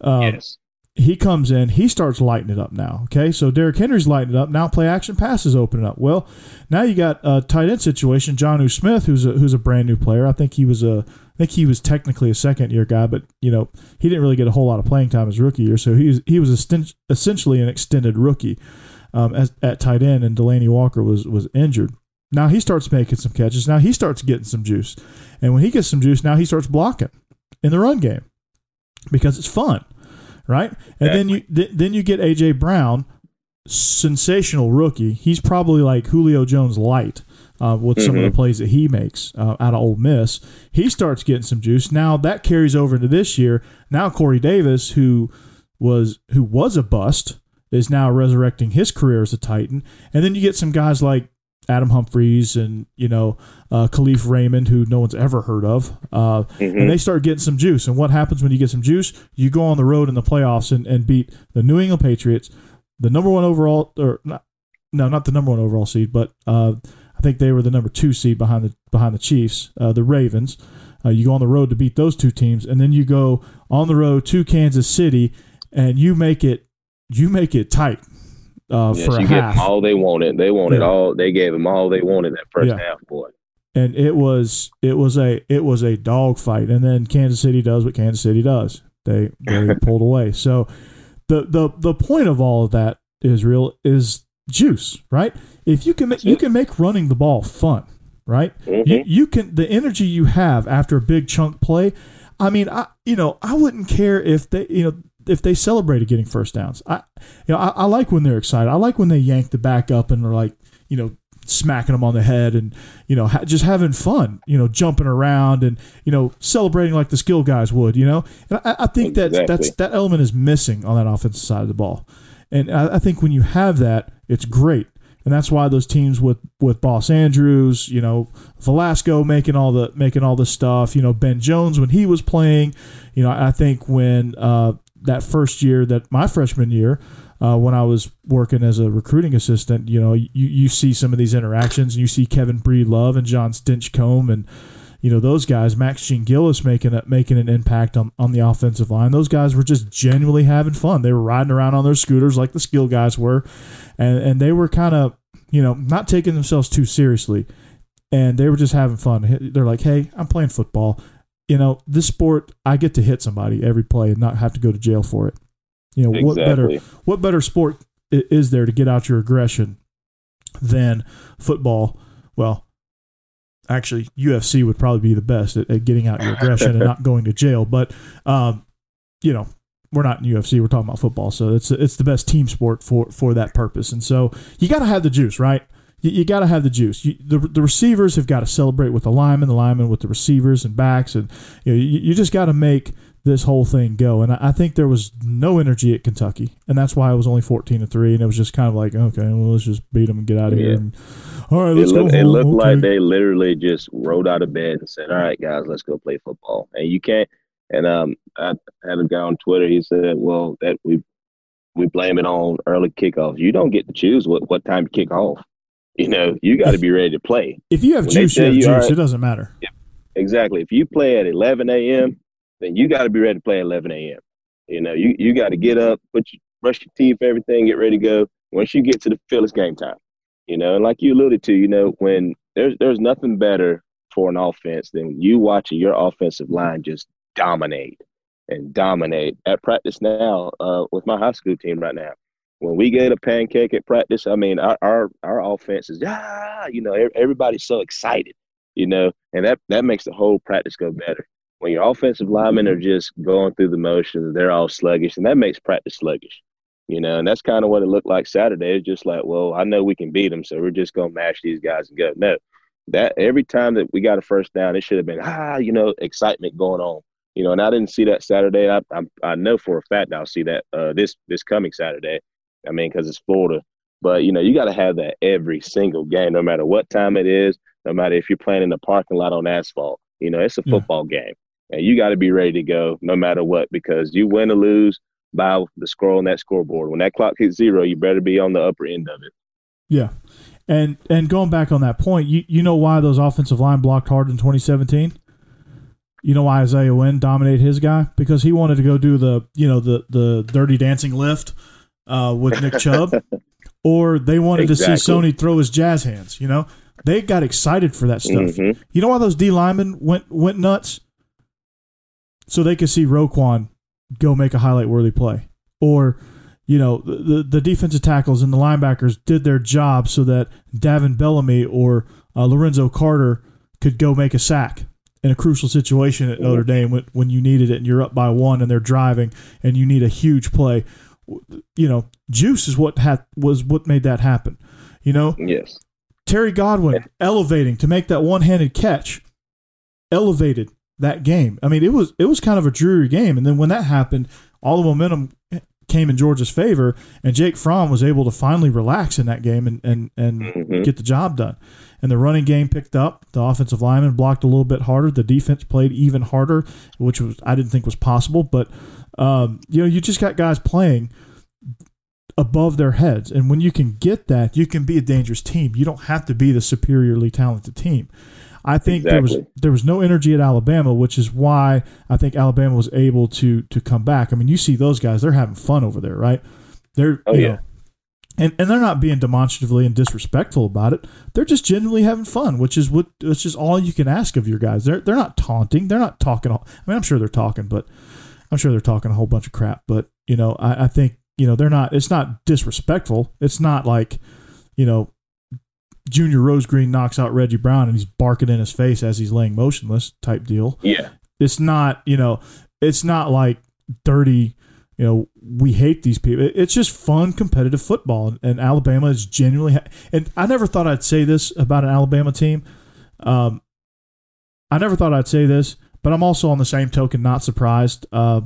Um, yes. he comes in, he starts lighting it up now. Okay, so Derrick Henry's lighting it up. Now play action passes opening up. Well, now you got a tight end situation. Jonnu Smith, who's a who's a brand new player. I think he was a I think he was technically a second year guy, but you know he didn't really get a whole lot of playing time his rookie year. So he was he was essentially an extended rookie um, as, at tight end, and Delanie Walker was was injured. Now he starts making some catches. Now he starts getting some juice, and when he gets some juice, now he starts blocking in the run game because it's fun right? And then you th- then you get AJ Brown, sensational rookie. He's probably like Julio Jones light. Uh, with some of the plays that he makes uh, out of Ole Miss, he starts getting some juice. Now that carries over into this year. Now Corey Davis, who was who was a bust, is now resurrecting his career as a Titan. And then you get some guys like Adam Humphries and you know uh, Kalif Raymond, who no one's ever heard of, uh, and they start getting some juice. And what happens when you get some juice? You go on the road in the playoffs and, and beat the New England Patriots, the number one overall, or not, no, not the number one overall seed, but uh, I think they were the number two seed behind the behind the Chiefs, uh, the Ravens. Uh, you go on the road to beat those two teams, and then you go on the road to Kansas City, and you make it you make it tight uh, Yes, for a you get half. all they wanted. They wanted Yeah. all. They gave them all they wanted that first Yeah. half, boy. and it was it was a it was a dog fight and then Kansas City does what Kansas City does they they (laughs) pulled away so the the the point of all of that Israel is juice right? If you can make you can make running the ball fun right? Mm-hmm. You, you can the energy you have after a big chunk play I mean I you know I wouldn't care if they you know if they celebrated getting first downs. I you know I, I like when they're excited. I like when they yank the back up and are like you know smacking them on the head and you know ha- just having fun you know jumping around and you know celebrating like the skill guys would you know? And I, I think that that's that element is missing on that offensive side of the ball and I, I think when you have that it's great and that's why those teams with with Boss Andrews, you know, Velasco making all the making all the stuff, you know, Ben Jones when he was playing, you know, I think when uh, that first year that my freshman year, uh, when I was working as a recruiting assistant, you know, you, you see some of these interactions. You see Kevin Breedlove and Jon Stinchcomb and you know those guys, Max Jean-Gilles making a, making an impact on, on the offensive line. Those guys were just genuinely having fun. They were riding around on their scooters like the skill guys were, and and they were kind of you know not taking themselves too seriously, and they were just having fun. They're like, hey, I'm playing football. You know, this sport, I get to hit somebody every play and not have to go to jail for it. You know, what better what better sport is there to get out your aggression than football? Well, actually, UFC would probably be the best at, at getting out your aggression and not (laughs) going to jail. But, um, you know, we're not in UFC. We're talking about football, so it's it's the best team sport for for that purpose. And so you got to have the juice, right? You, you got to have the juice. You, the the receivers have got to celebrate with the linemen, the linemen with the receivers and backs, and you know, you, you just got to make this whole thing go. And I, I think there was no energy at Kentucky, and that's why it was only fourteen to three, and it was just kind of like, okay, well, let's just beat them and get out of here. And, all right, It let's go looked, it home. looked like they literally just rolled out of bed and said, "All right, guys, let's go play football." And you can't. And um, I had a guy on Twitter. He said, "Well, that we we blame it on early kickoffs. You don't get to choose what what time to kick off. You know, you got to be ready to play. if you have when juice, you have you, juice. right, It doesn't matter. Exactly. If you play at 11 a.m., then you got to be ready to play at 11 a.m. You know, you, you got to get up, put your, brush your teeth, everything, get ready to go. Once you get to the field, game time. You know, and like you alluded to, you know, when there's there's nothing better for an offense than you watching your offensive line just dominate and dominate at practice now uh, with my high school team right now. When we get a pancake at practice, I mean, our our, our offense is ah, you know, everybody's so excited you know, and that that makes the whole practice go better. When your offensive linemen are just going through the motions, they're all sluggish, and that makes practice sluggish. You know, and that's kind of what it looked like Saturday. It's just like, well, I know we can beat them, so we're just gonna mash these guys and go. No, that every time that we got a first down, it should have been ah, you know, excitement going on. You know, and I didn't see that Saturday. I I, I know for a fact I'll see that uh, this this coming Saturday. I mean, because it's Florida. But you know, you got to have that every single game, no matter what time it is, no matter if you're playing in the parking lot on asphalt. You know, it's a Yeah. football game, and you got to be ready to go no matter what because you win or lose by the score on that scoreboard. When that clock hits zero, you better be on the upper end of it. Yeah. And and going back on that point, you, you know why those offensive line blocked hard in 2017? You know why Isaiah Wynn dominated his guy? Because he wanted to go do the you know the the dirty dancing lift uh, with Nick Chubb, (laughs) or they wanted to see Sony throw his jazz hands. You know, they got excited for that stuff. Mhm. You know why those D linemen went went nuts? So they could see Roquan go make a highlight worthy play, or you know the, the defensive tackles and the linebackers did their job so that Davin Bellamy or uh, Lorenzo Carter could go make a sack, in a crucial situation at Notre Dame when, when you needed it and you're up by one and they're driving and you need a huge play. You know, juice is what had was what made that happen. You know, Yes. Terry Godwin elevating to make that one-handed catch, elevated that game. I mean, it was it was kind of a dreary game, and then when that happened, all the momentum came in Georgia's favor, and Jake Fromm was able to finally relax in that game and and and Mhm. get the job done. And the running game picked up. The offensive lineman blocked a little bit harder. The defense played even harder, which was I didn't think was possible. But um, you know, you just got guys playing above their heads, and when you can get that, you can be a dangerous team. You don't have to be the superiorly talented team. I think there was there was no energy at Alabama, which is why I think Alabama was able to to come back. I mean, you see those guys; they're having fun over there, right? They're Oh, you yeah. know, and and they're not being demonstratively and disrespectful about it. They're just genuinely having fun, which is what which is all you can ask of your guys. They're they're not taunting. They're not talking. all- I mean, I'm sure they're talking, but I'm sure they're talking a whole bunch of crap. But you know, I, I think you know they're not. It's not disrespectful. It's not like you know. Junior Rosegreen knocks out Reggie Brown and he's barking in his face as he's laying motionless type deal. Yeah. it's not you know it's not like dirty you know we hate these people it's just fun competitive football. And, and alabama is genuinely ha- and i never thought i'd say this about an alabama team. Um, i never thought i'd say this but i'm also on the same token not surprised. Uh,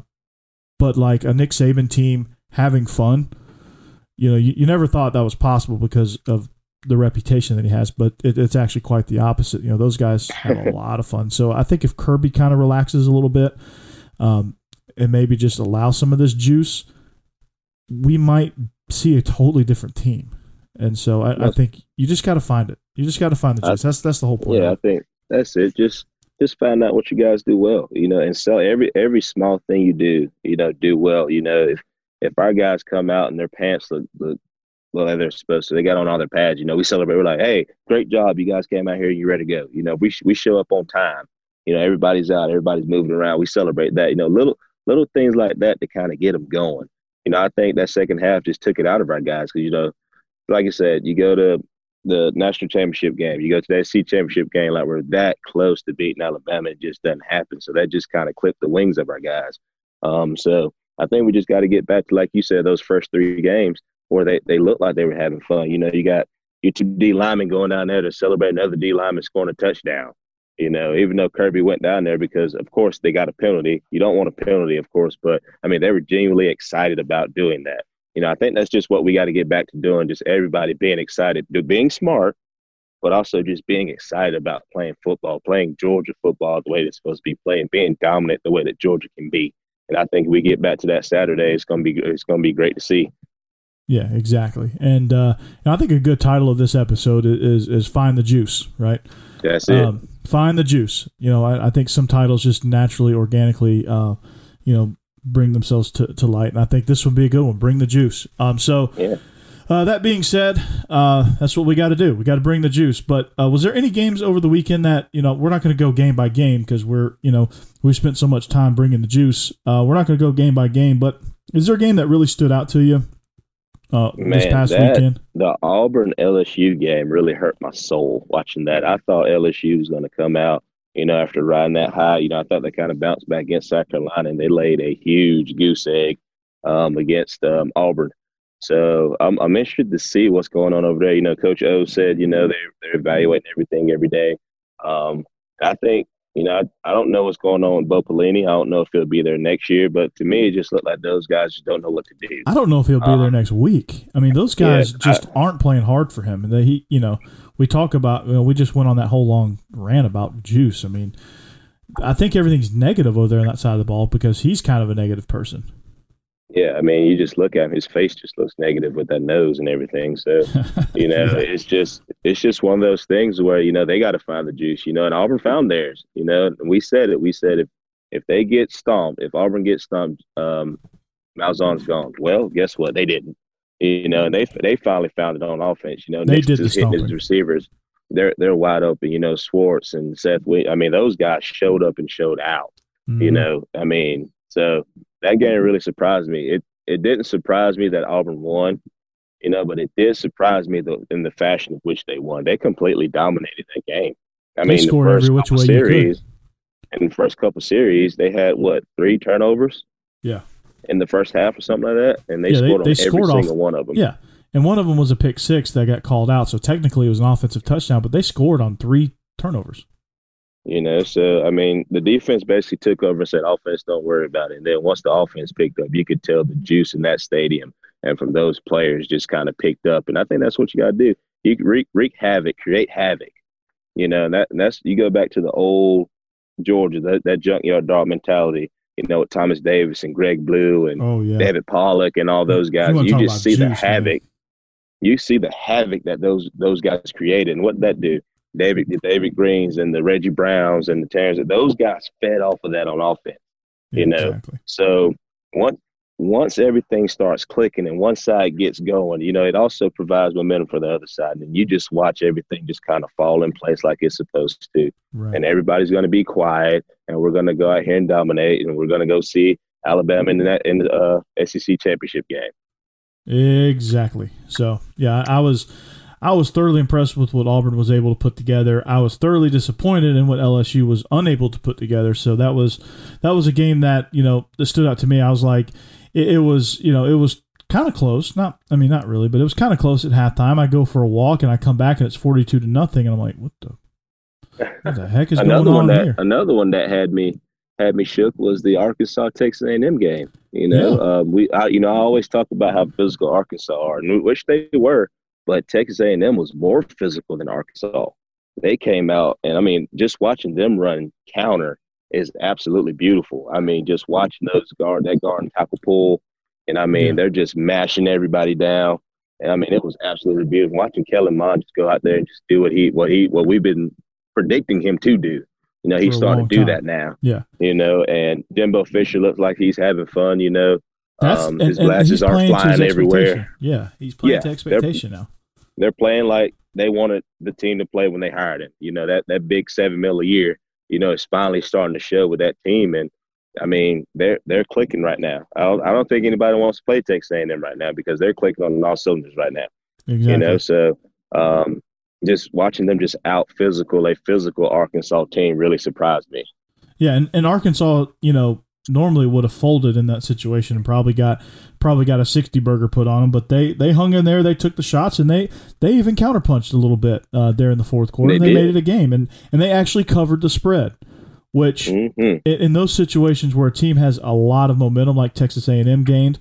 but like a nick saban team having fun you know you, you never thought that was possible because of the reputation that he has, but it, it's actually quite the opposite. You know, those guys have a (laughs) lot of fun. So I think if Kirby kind of relaxes a little bit, um, and maybe just allow some of this juice, we might see a totally different team. And so I, I think you just got to find it. You just got to find the I- juice. That's that's the whole point. Yeah, I think that's it. Just just find out what you guys do well, you know, and sell every every small thing you do, you know, do well. You know, if if our guys come out and their pants look look look like they're supposed to, they got on all their pads, you know, we celebrate. We're like, hey, great job, you guys came out here, you ready to go. You know, we we show up on time. You know, everybody's out, everybody's moving around. We celebrate that. You know, little little things like that to kind of get them going. You know, I think that second half just took it out of our guys because you know, like I said, you go to the national championship game. You go to that SEC championship game, like we're that close to beating Alabama. It just doesn't happen. So that just kind of clipped the wings of our guys. Um, so I think we just got to get back to, like you said, those first three games where they, they looked like they were having fun. You know, you got your two D linemen going down there to celebrate another D lineman scoring a touchdown. You know, even though Kirby went down there because, of course, they got a penalty. You don't want a penalty, of course, but I mean, they were genuinely excited about doing that you know, I think that's just what we got to get back to doing. Just everybody being excited, being smart, but also just being excited about playing football, playing Georgia football the way it's supposed to be playing, being dominant the way that Georgia can be. And I think we get back to that Saturday, it's gonna be it's gonna be great to see. Yeah, exactly. And, uh, and I think a good title of this episode is is find the juice, right? That's it. Um, find the juice. You know, I, I think some titles just naturally, organically, uh, you know, bring themselves to, to light, and I think this would be a good one. Bring the juice. Um, so. Yeah. Uh, that being said, uh, that's what we got to do. We got to bring the juice. But uh, was there any games over the weekend that you know we're not going to go game by game because we're you know we spent so much time bringing the juice. Uh, we're not going to go game by game. But is there a game that really stood out to you uh, this Man, past that- weekend? the Auburn LSU game really hurt my soul watching that. I thought LSU was going to come out, you know, after riding that high. You know, I thought they kind of bounced back against South Carolina and they laid a huge goose egg um, against um, Auburn. So I'm, I'm interested to see what's going on over there. You know, Coach O said, you know, they're, they're evaluating everything every day. Um, I think, you know, I, I don't know what's going on with Bo Pelini. I don't know if he'll be there next year, but to me, it just looked like those guys just don't know what to do. I don't know if he'll be there Um, next week. I mean, those yeah, guys just aren't playing hard for him. And they, he, you know, we talk about, you know, we just went on that whole long rant about Juice. I mean, I think everything's negative over there on that side of the ball because he's kind of a negative person. Yeah, I mean, you just look at him; his face just looks negative with that nose and everything. So, (laughs) you know, it's just it's just one of those things where you know they got to find the juice. You know, and Auburn found theirs. You know, and we said it. We said if if they get stomped, if Auburn gets stomped, um, Malzahn's gone. Well, guess what? They didn't. You know, and they they finally found it on offense. You know, They Nix did the hitting his receivers. They're they're wide open. You know, Schwartz and Seth. Wi- I mean, those guys showed up and showed out you Mhm. know i mean so that game really surprised me it it didn't surprise me that auburn won you know but it did surprise me the, in the fashion of which they won they completely dominated that game i They mean the first every which couple way you could. series in the first couple of series, they had what three turnovers? Yeah. In the first half or something like that, and they Yeah, they- scored they on scored every off- single one of them. Yeah. And one of them was a pick six that got called out. So technically it was an offensive touchdown, but they scored on three turnovers. You know, so I mean, the defense basically took over and said, "Offense, don't worry about it." And then once the offense picked up, you could tell the juice in that stadium and from those players just kind of picked up. And I think that's what you got to do. You wreak, wreak havoc, create havoc. You know, and that and that's you go back to the old Georgia, that, that junkyard dog mentality. You know, with Thomas Davis and Greg Blue and Oh yeah. David Pollack and all those guys. wanna You just see the juice, man. havoc. You see the havoc that those those guys created, and what that do? David, the David Greenes and the Reggie Browns and the Terrence, those guys fed off of that on offense. you know. Exactly. So once once everything starts clicking and one side gets going, you know, it also provides momentum for the other side, and you just watch everything just kind of fall in place like it's supposed to Right. and everybody's going to be quiet, and we're going to go out here and dominate, and we're going to go see Alabama in that in the uh, SEC championship game. Exactly. So yeah, I was I was thoroughly impressed with what Auburn was able to put together. I was thoroughly disappointed in what LSU was unable to put together. So that was that was a game that you know that stood out to me. I was like, it, it was you know it was kind of close. Not I mean not really, but it was kind of close at halftime. I go for a walk and I come back and it's forty two to nothing, and I'm like, what the what the heck is another going on that here? another one that had me had me shook was the Arkansas Texas A&M game. You know, uh, we I, you know I always talk about how physical Arkansas are, and we wish they were, but Texas A&M was more physical than Arkansas. They came out, and I mean, just watching them run counter is absolutely beautiful. I mean, just watching those guard that guard and tackle pull, and I mean, Yeah. they're just mashing everybody down. And I mean, it was absolutely beautiful watching Kellen Mond just go out there and just do what he what he what we've been predicting him to do. You know, he's starting to do time. that now. Yeah. You know, and Jimbo Fisher looks like he's having fun. You know, um, his and glasses he's aren't playing to his flying everywhere. Yeah, he's playing Yeah, to expectation now. They're playing like they wanted the team to play when they hired him. You know, that that big seven mil a year. You know, it's finally starting to show with that team, and I mean, they're they're clicking right now. I don't, I don't think anybody wants to play Texas A&M right now because they're clicking on all cylinders right now. Exactly. You know, so um, just watching them just out physical a physical Arkansas team really surprised me. Yeah, and, and Arkansas, you know, normally would have folded in that situation and probably got probably got a sixty burger put on them, but they they hung in there, they took the shots, and they they even counterpunched a little bit uh, there in the fourth quarter. They and they did. made it a game, and and they actually covered the spread, which hmm in, in those situations where a team has a lot of momentum, like Texas A and M gained.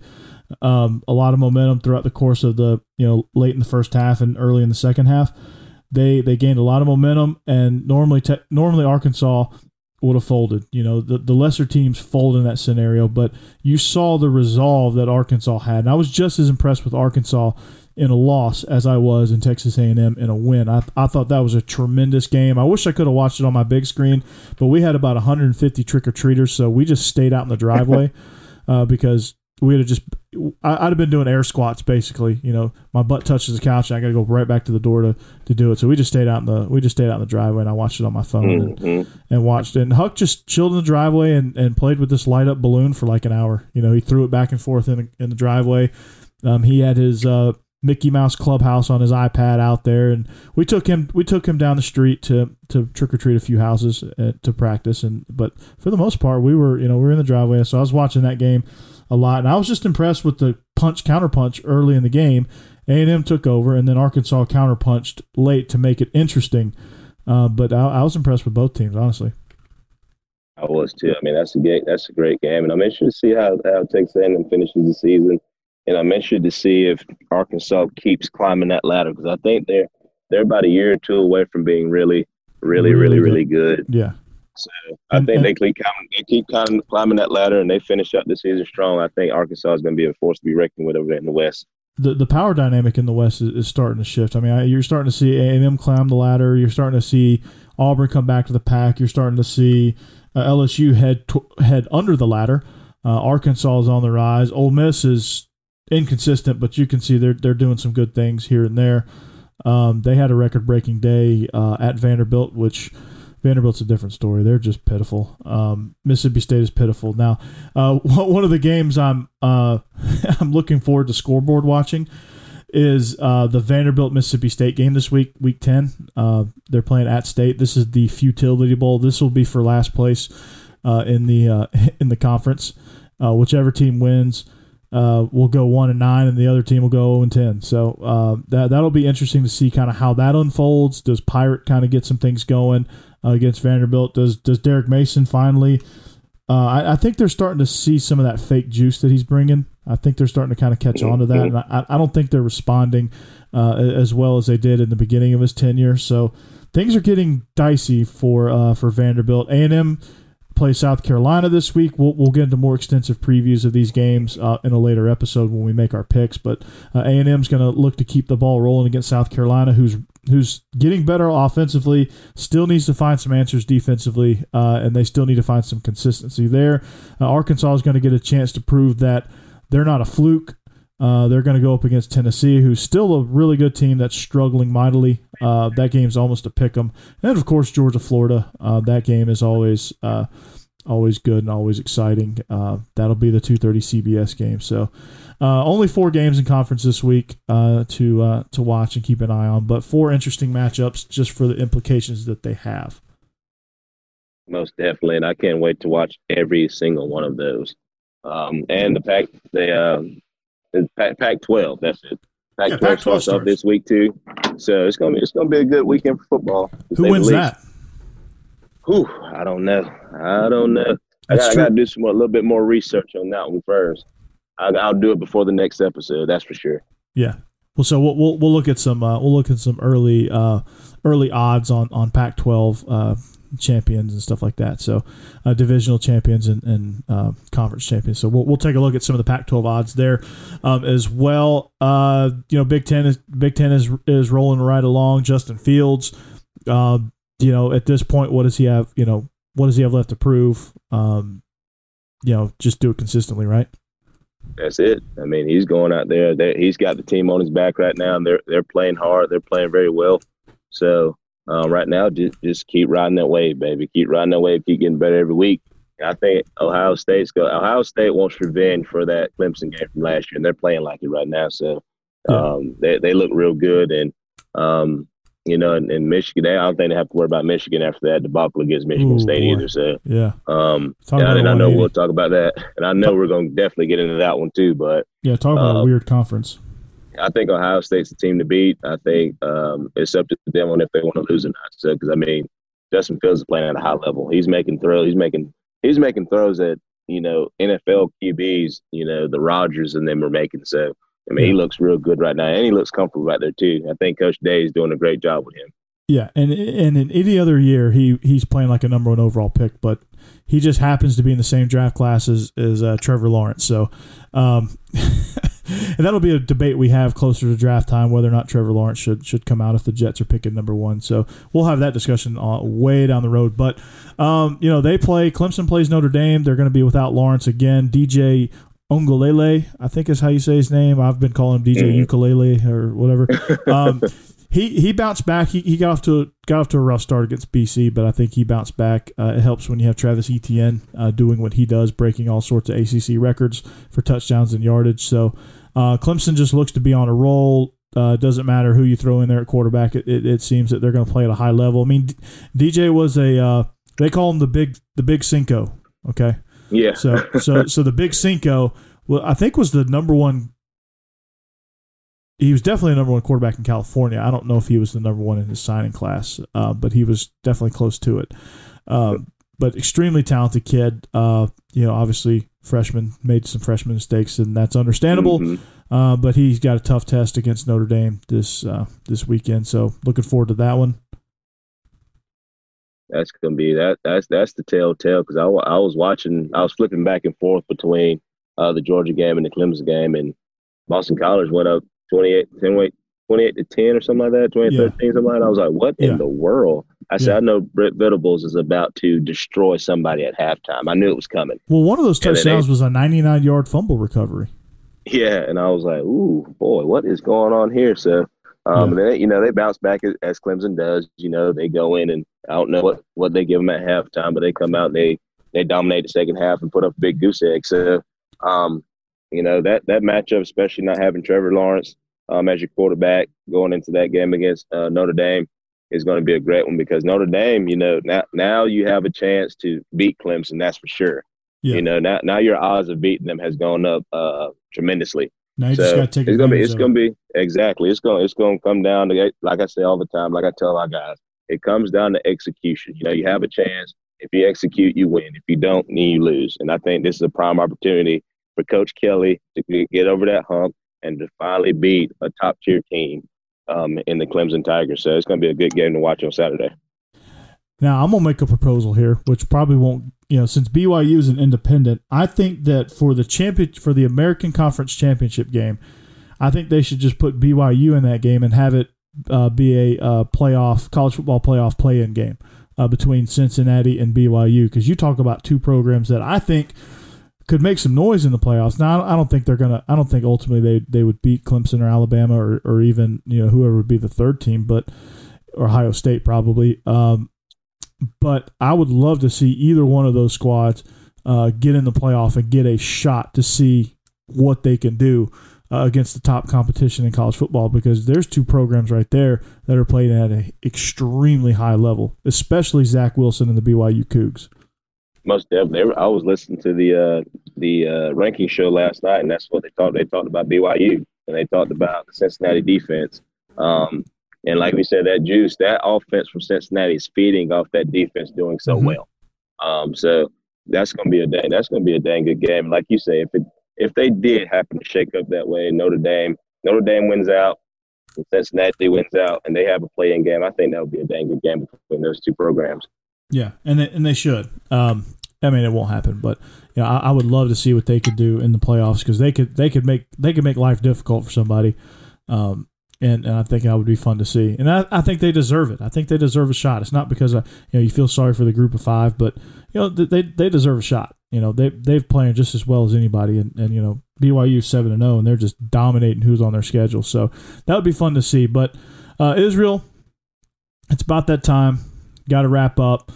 Um, a lot of momentum throughout the course of the you know late in the first half and early in the second half. They they gained a lot of momentum, and normally te- normally Arkansas would have folded. You know, the, the lesser teams fold in that scenario, but you saw the resolve that Arkansas had. And I was just as impressed with Arkansas in a loss as I was in Texas A&M in a win. I, I thought that was a tremendous game. I wish I could have watched it on my big screen, but we had about 150 trick-or-treaters, so we just stayed out in the driveway (laughs) uh, because we'd have just I, I'd have been doing air squats basically. You know, my butt touches the couch, and I got to go right back to the door to, to do it. So we just stayed out in the we just stayed out in the driveway, and I watched it on my phone and, hmm and watched it. And Huck just chilled in the driveway and, and played with this light up balloon for like an hour. You know, he threw it back and forth in the, in the driveway. Um, he had his uh, Mickey Mouse Clubhouse on his iPad out there, and we took him we took him down the street to to trick or treat a few houses uh, to practice. And but for the most part, we were you know we were in the driveway, so I was watching that game a lot, and I was just impressed with the punch counter punch early in the game. A and M took over, and then Arkansas counter punched late to make it interesting. Uh, but I, I was impressed with both teams, honestly. I was too. I mean, that's a great that's a great game, and I'm interested to see how how Texas A&M finishes the season, and I'm interested to see if Arkansas keeps climbing that ladder because I think they're they're about a year or two away from being really, really, Really really, really good. Yeah, So I think they keep climbing, they keep climbing, that ladder, and they finish up the season strong. I think Arkansas is going to be a force to be reckoned with over there in the West. the the power dynamic in the West is, is starting to shift. I mean, I, you're starting to see A and M climb the ladder. You're starting to see Auburn come back to the pack. You're starting to see uh, LSU head head under the ladder. Uh, Arkansas is on the rise. Ole Miss is inconsistent, but you can see they're they're doing some good things here and there. Um, they had a record breaking day uh, at Vanderbilt, which Vanderbilt's a different story. They're just pitiful. Um, Mississippi State is pitiful. Now, uh, (laughs) one of the games I'm uh, (laughs) I'm looking forward to scoreboard watching is uh, the Vanderbilt Mississippi State game this week, week 10. Uh, they're playing at state. This is the Futility Bowl. This will be for last place uh, in the uh, (laughs) in the conference. Uh, whichever team wins uh, will go one and nine, and the other team will go zero and ten. So that that'll be interesting to see kind of how that unfolds. Does Pirate kind of get some things going against Vanderbilt? Does does Derek Mason finally? I, I think they're starting to see some of that fake juice that he's bringing. I think they're starting to kind of catch on to that, and I, I don't think they're responding uh, as well as they did in the beginning of his tenure. So things are getting dicey for uh, for Vanderbilt. A and M play South Carolina this week. We'll, we'll get into more extensive previews of these games uh, in a later episode when we make our picks. But uh, A and M is going to look to keep the ball rolling against South Carolina, who's who's getting better offensively, still needs to find some answers defensively, uh, and they still need to find some consistency there. Uh, Arkansas is going to get a chance to prove that they're not a fluke. Uh, they're going to go up against Tennessee, who's still a really good team that's struggling mightily. Uh, that game's almost a pick 'em, and of course Georgia, Florida. Uh, that game is always uh, always good and always exciting. Uh, that'll be the 2:30 CBS game. So uh, only four games in conference this week to to watch and keep an eye on, but four interesting matchups just for the implications that they have. Most definitely, and I can't wait to watch every single one of those. Um, and the Pac, the uh, Pac, Pac twelve. That's it. Pac Yeah, twelve Pac-12 starts starts. this week too. So it's gonna be it's gonna be a good weekend for football. Who wins that? Whew, I don't know. I don't know. I That's got, I true. got to do some a little bit more research on that one first. I, I'll do it before the next episode. That's for sure. Yeah. Well, so we'll we'll, we'll look at some uh, we'll look at some early uh, early odds on on Pac-12 uh, champions and stuff like that. So uh, divisional champions and, and uh, conference champions. So we'll, we'll take a look at some of the Pac-12 odds there um, as well. Uh, you know, Big Ten is Big Ten is is rolling right along. Justin Fields. Uh, you know, at this point, what does he have? You know, what does he have left to prove? Um, you know, just do it consistently, right? That's it. I mean, he's going out there. They, he's got the team on his back right now, and they're they're playing hard. They're playing very well. So um, right now, just just keep riding that wave, baby. Keep riding that wave. Keep getting better every week. And I think Ohio State's go. Ohio State wants revenge for that Clemson game from last year, and they're playing like it right now. So Yeah. um, they they look real good, and um, you know, in, in Michigan, they, I don't think they have to worry about Michigan after that debacle against Michigan Ooh, State boy. either. So Yeah. um, Talk and, I- and I know we'll talk about that, and I know we're going to definitely get into that one too, but. Yeah. Talk about a Uh, weird conference. I think Ohio State's the team to beat. I think um, it's up to them on if they want to lose or not. So, because I mean, Justin Fields is playing at a high level. He's making throws. He's making he's making throws that you know NFL QBs, you know, the Rodgers and them are making. So, I mean, he looks real good right now, and he looks comfortable right there too. I think Coach Day is doing a great job with him. Yeah, and and in any other year, he he's playing like a number one overall pick, but he just happens to be in the same draft class as, as uh, Trevor Lawrence. So, um, and (laughs) that'll be a debate we have closer to draft time whether or not Trevor Lawrence should should come out if the Jets are picking number one. So we'll have that discussion uh, way down the road. But um, you know, they play Clemson plays Notre Dame. They're going to be without Lawrence again. DJ Ongolele, I think is how you say his name. I've been calling him DJ Mhm. Ukulele or whatever. (laughs) Um, he he bounced back. He, he got off to got off to a rough start against BC, but I think he bounced back. Uh, it helps when you have Travis Etienne uh, doing what he does, breaking all sorts of ACC records for touchdowns and yardage. So uh, Clemson just looks to be on a roll. Uh, doesn't matter who you throw in there at quarterback. It, it, it seems that they're going to play at a high level. I mean, D- DJ was a uh, they call him the big the big Cinco. Okay, Yeah. so so (laughs) so the big Cinco, well, I think was the number one. He was definitely a number one quarterback in California. I don't know if he was the number one in his signing class, uh, but he was definitely close to it. Um, but extremely talented kid. Uh, you know, obviously freshman made some freshman mistakes, and that's understandable. Mhm. Uh, but he's got a tough test against Notre Dame this uh, this weekend. So looking forward to that one. That's gonna be that. That's that's the telltale because I, I was watching. I was flipping back and forth between uh, the Georgia game and the Clemson game, and Boston College went up 28, 10, wait, 28 to ten or something like that, 20, Yeah. 13, something like that. I was like, what Yeah. in the world? I said, Yeah. I know Brent Venables is about to destroy somebody at halftime. I knew it was coming. Well, one of those Yeah, they- touchdowns was a 99 yard fumble recovery. Yeah, and I was like, "Ooh, boy, what is going on here?" So, um, and then you know they bounce back as, as Clemson does. You know they go in and I don't know what, what they give them at halftime, but they come out and they they dominate the second half and put up a big goose egg. So, um, you know that that matchup, especially not having Trevor Lawrence, um, as your quarterback going into that game against uh, Notre Dame is going to be a great one because Notre Dame, you know, now now you have a chance to beat Clemson. That's for sure. Yeah. You know, now now your odds of beating them has gone up uh, tremendously. Now you so just got to take it's gonna be it's gonna be exactly it's gonna it's gonna come down to like I say all the time, like I tell our guys, it comes down to execution. You know, you have a chance. If you execute, you win. If you don't, then you lose. And I think this is a prime opportunity for Coach Kelly to get over that hump and to finally beat a top tier team um, in the Clemson Tigers. So it's going to be a good game to watch on Saturday. Now I'm gonna make a proposal here, which probably won't, you know, since BYU is an independent. I think that for the champion for the American Conference Championship game, I think they should just put BYU in that game and have it uh, be a uh, playoff college football playoff play-in game uh, between Cincinnati and BYU. Because you talk about two programs that I think could make some noise in the playoffs. Now I don't think they're gonna. I don't think ultimately they they would beat Clemson or Alabama or or even you know whoever would be the third team, but Ohio State probably. Um, but I would love to see either one of those squads uh, get in the playoff and get a shot to see what they can do uh, against the top competition in college football because there's two programs right there that are playing at an extremely high level, especially Zach Wilson and the BYU Cougs. Most definitely. I was listening to the uh, the uh, ranking show last night, and that's what they talked. They talked about BYU, and they talked about the Cincinnati defense. Um, and like we said, that juice, that offense from Cincinnati is feeding off that defense doing so mm-hmm. well. Um, so that's gonna be a dang, that's gonna be a dang good game. Like you say, if it if they did happen to shake up that way, Notre Dame, Notre Dame wins out, and Cincinnati wins out, and they have a play-in game, I think that would be a dang good game between those two programs. Yeah, and they, and they should. Um, I mean, it won't happen, but you know, I, I, would love to see what they could do in the playoffs because they could they could make they could make life difficult for somebody. Um, and, and I think that would be fun to see. And I, I think they deserve it. I think they deserve a shot. It's not because I, you know you feel sorry for the group of five, but you know they they deserve a shot. You know they they've playing just as well as anybody, and, and you know BYU seven and zero, and they're just dominating who's on their schedule. So that would be fun to see. But uh, Israel, it's about that time. Got to wrap up.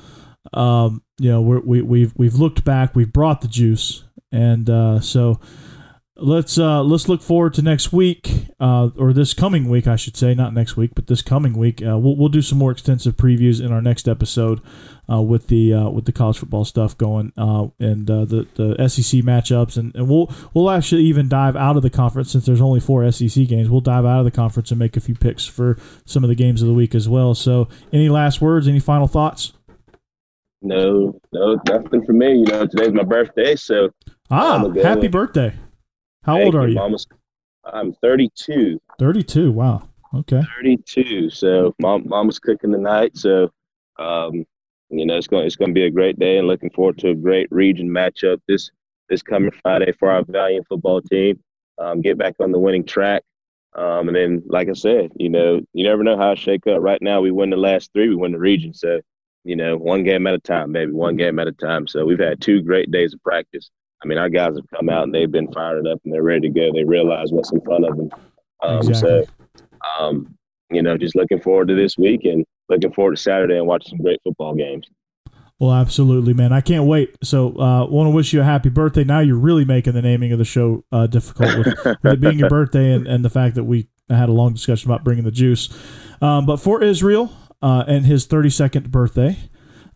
Um, you know we're, we we've we've looked back. We've brought the juice, and uh, so let's uh, let's look forward to next week uh, or this coming week, I should say, not next week, but this coming week. Uh, we'll we'll do some more extensive previews in our next episode uh, with the uh, with the college football stuff going uh, and the the SEC matchups, and, and we'll we'll actually even dive out of the conference since there's only four SEC games. We'll dive out of the conference and make a few picks for some of the games of the week as well. So, any last words? Any final thoughts? No, no, nothing for me. You know, today's my birthday, so ah, happy birthday. How Thank old are you? you? I'm 32. 32. Wow. Okay. 32. So mom, was cooking tonight. So, um, you know, it's going it's going to be a great day, and looking forward to a great region matchup this this coming Friday for our Valiant football team. Um, get back on the winning track. Um, and then, like I said, you know, you never know how it shake up. Right now, we win the last three, we win the region. So, you know, one game at a time, maybe one game at a time. So we've had two great days of practice. I mean, our guys have come out and they've been fired up and they're ready to go. They realize what's in front of them. Um, exactly. So, um, you know, just looking forward to this week and looking forward to Saturday and watching some great football games. Well, absolutely, man. I can't wait. So, uh, want to wish you a happy birthday. Now you're really making the naming of the show uh, difficult with, (laughs) with, it being your birthday and, and the fact that we had a long discussion about bringing the juice. Um, but for Israel uh, and his 32nd birthday,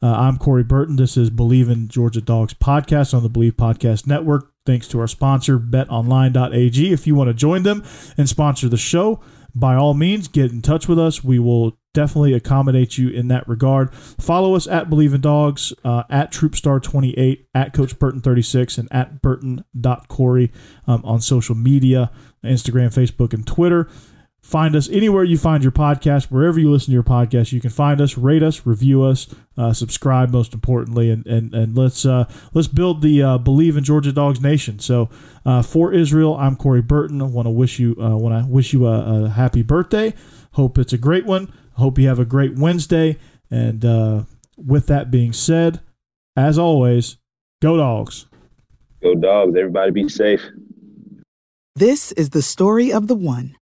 uh, I'm Corey Burton. This is Bleav in Georgia Dogs podcast on the Bleav Podcast Network. Thanks to our sponsor, betonline.ag. If you want to join them and sponsor the show, by all means, get in touch with us. We will definitely accommodate you in that regard. Follow us at Bleav in Dogs, uh, at Troopstar28, at Coach Burton36, and at Burton.Corey um, on social media Instagram, Facebook, and Twitter. Find us anywhere you find your podcast, wherever you listen to your podcast. You can find us, rate us, review us, uh, subscribe. Most importantly, and and and let's uh, let's build the uh, Bleav in Georgia Dogs nation. So uh, for Israel, I'm Corey Burton. I want to wish you uh, want to wish you a, a, happy birthday. Hope it's a great one. Hope you have a great Wednesday. And uh, with that being said, as always, go dogs. Go dogs. Everybody be safe. This is the story of the one.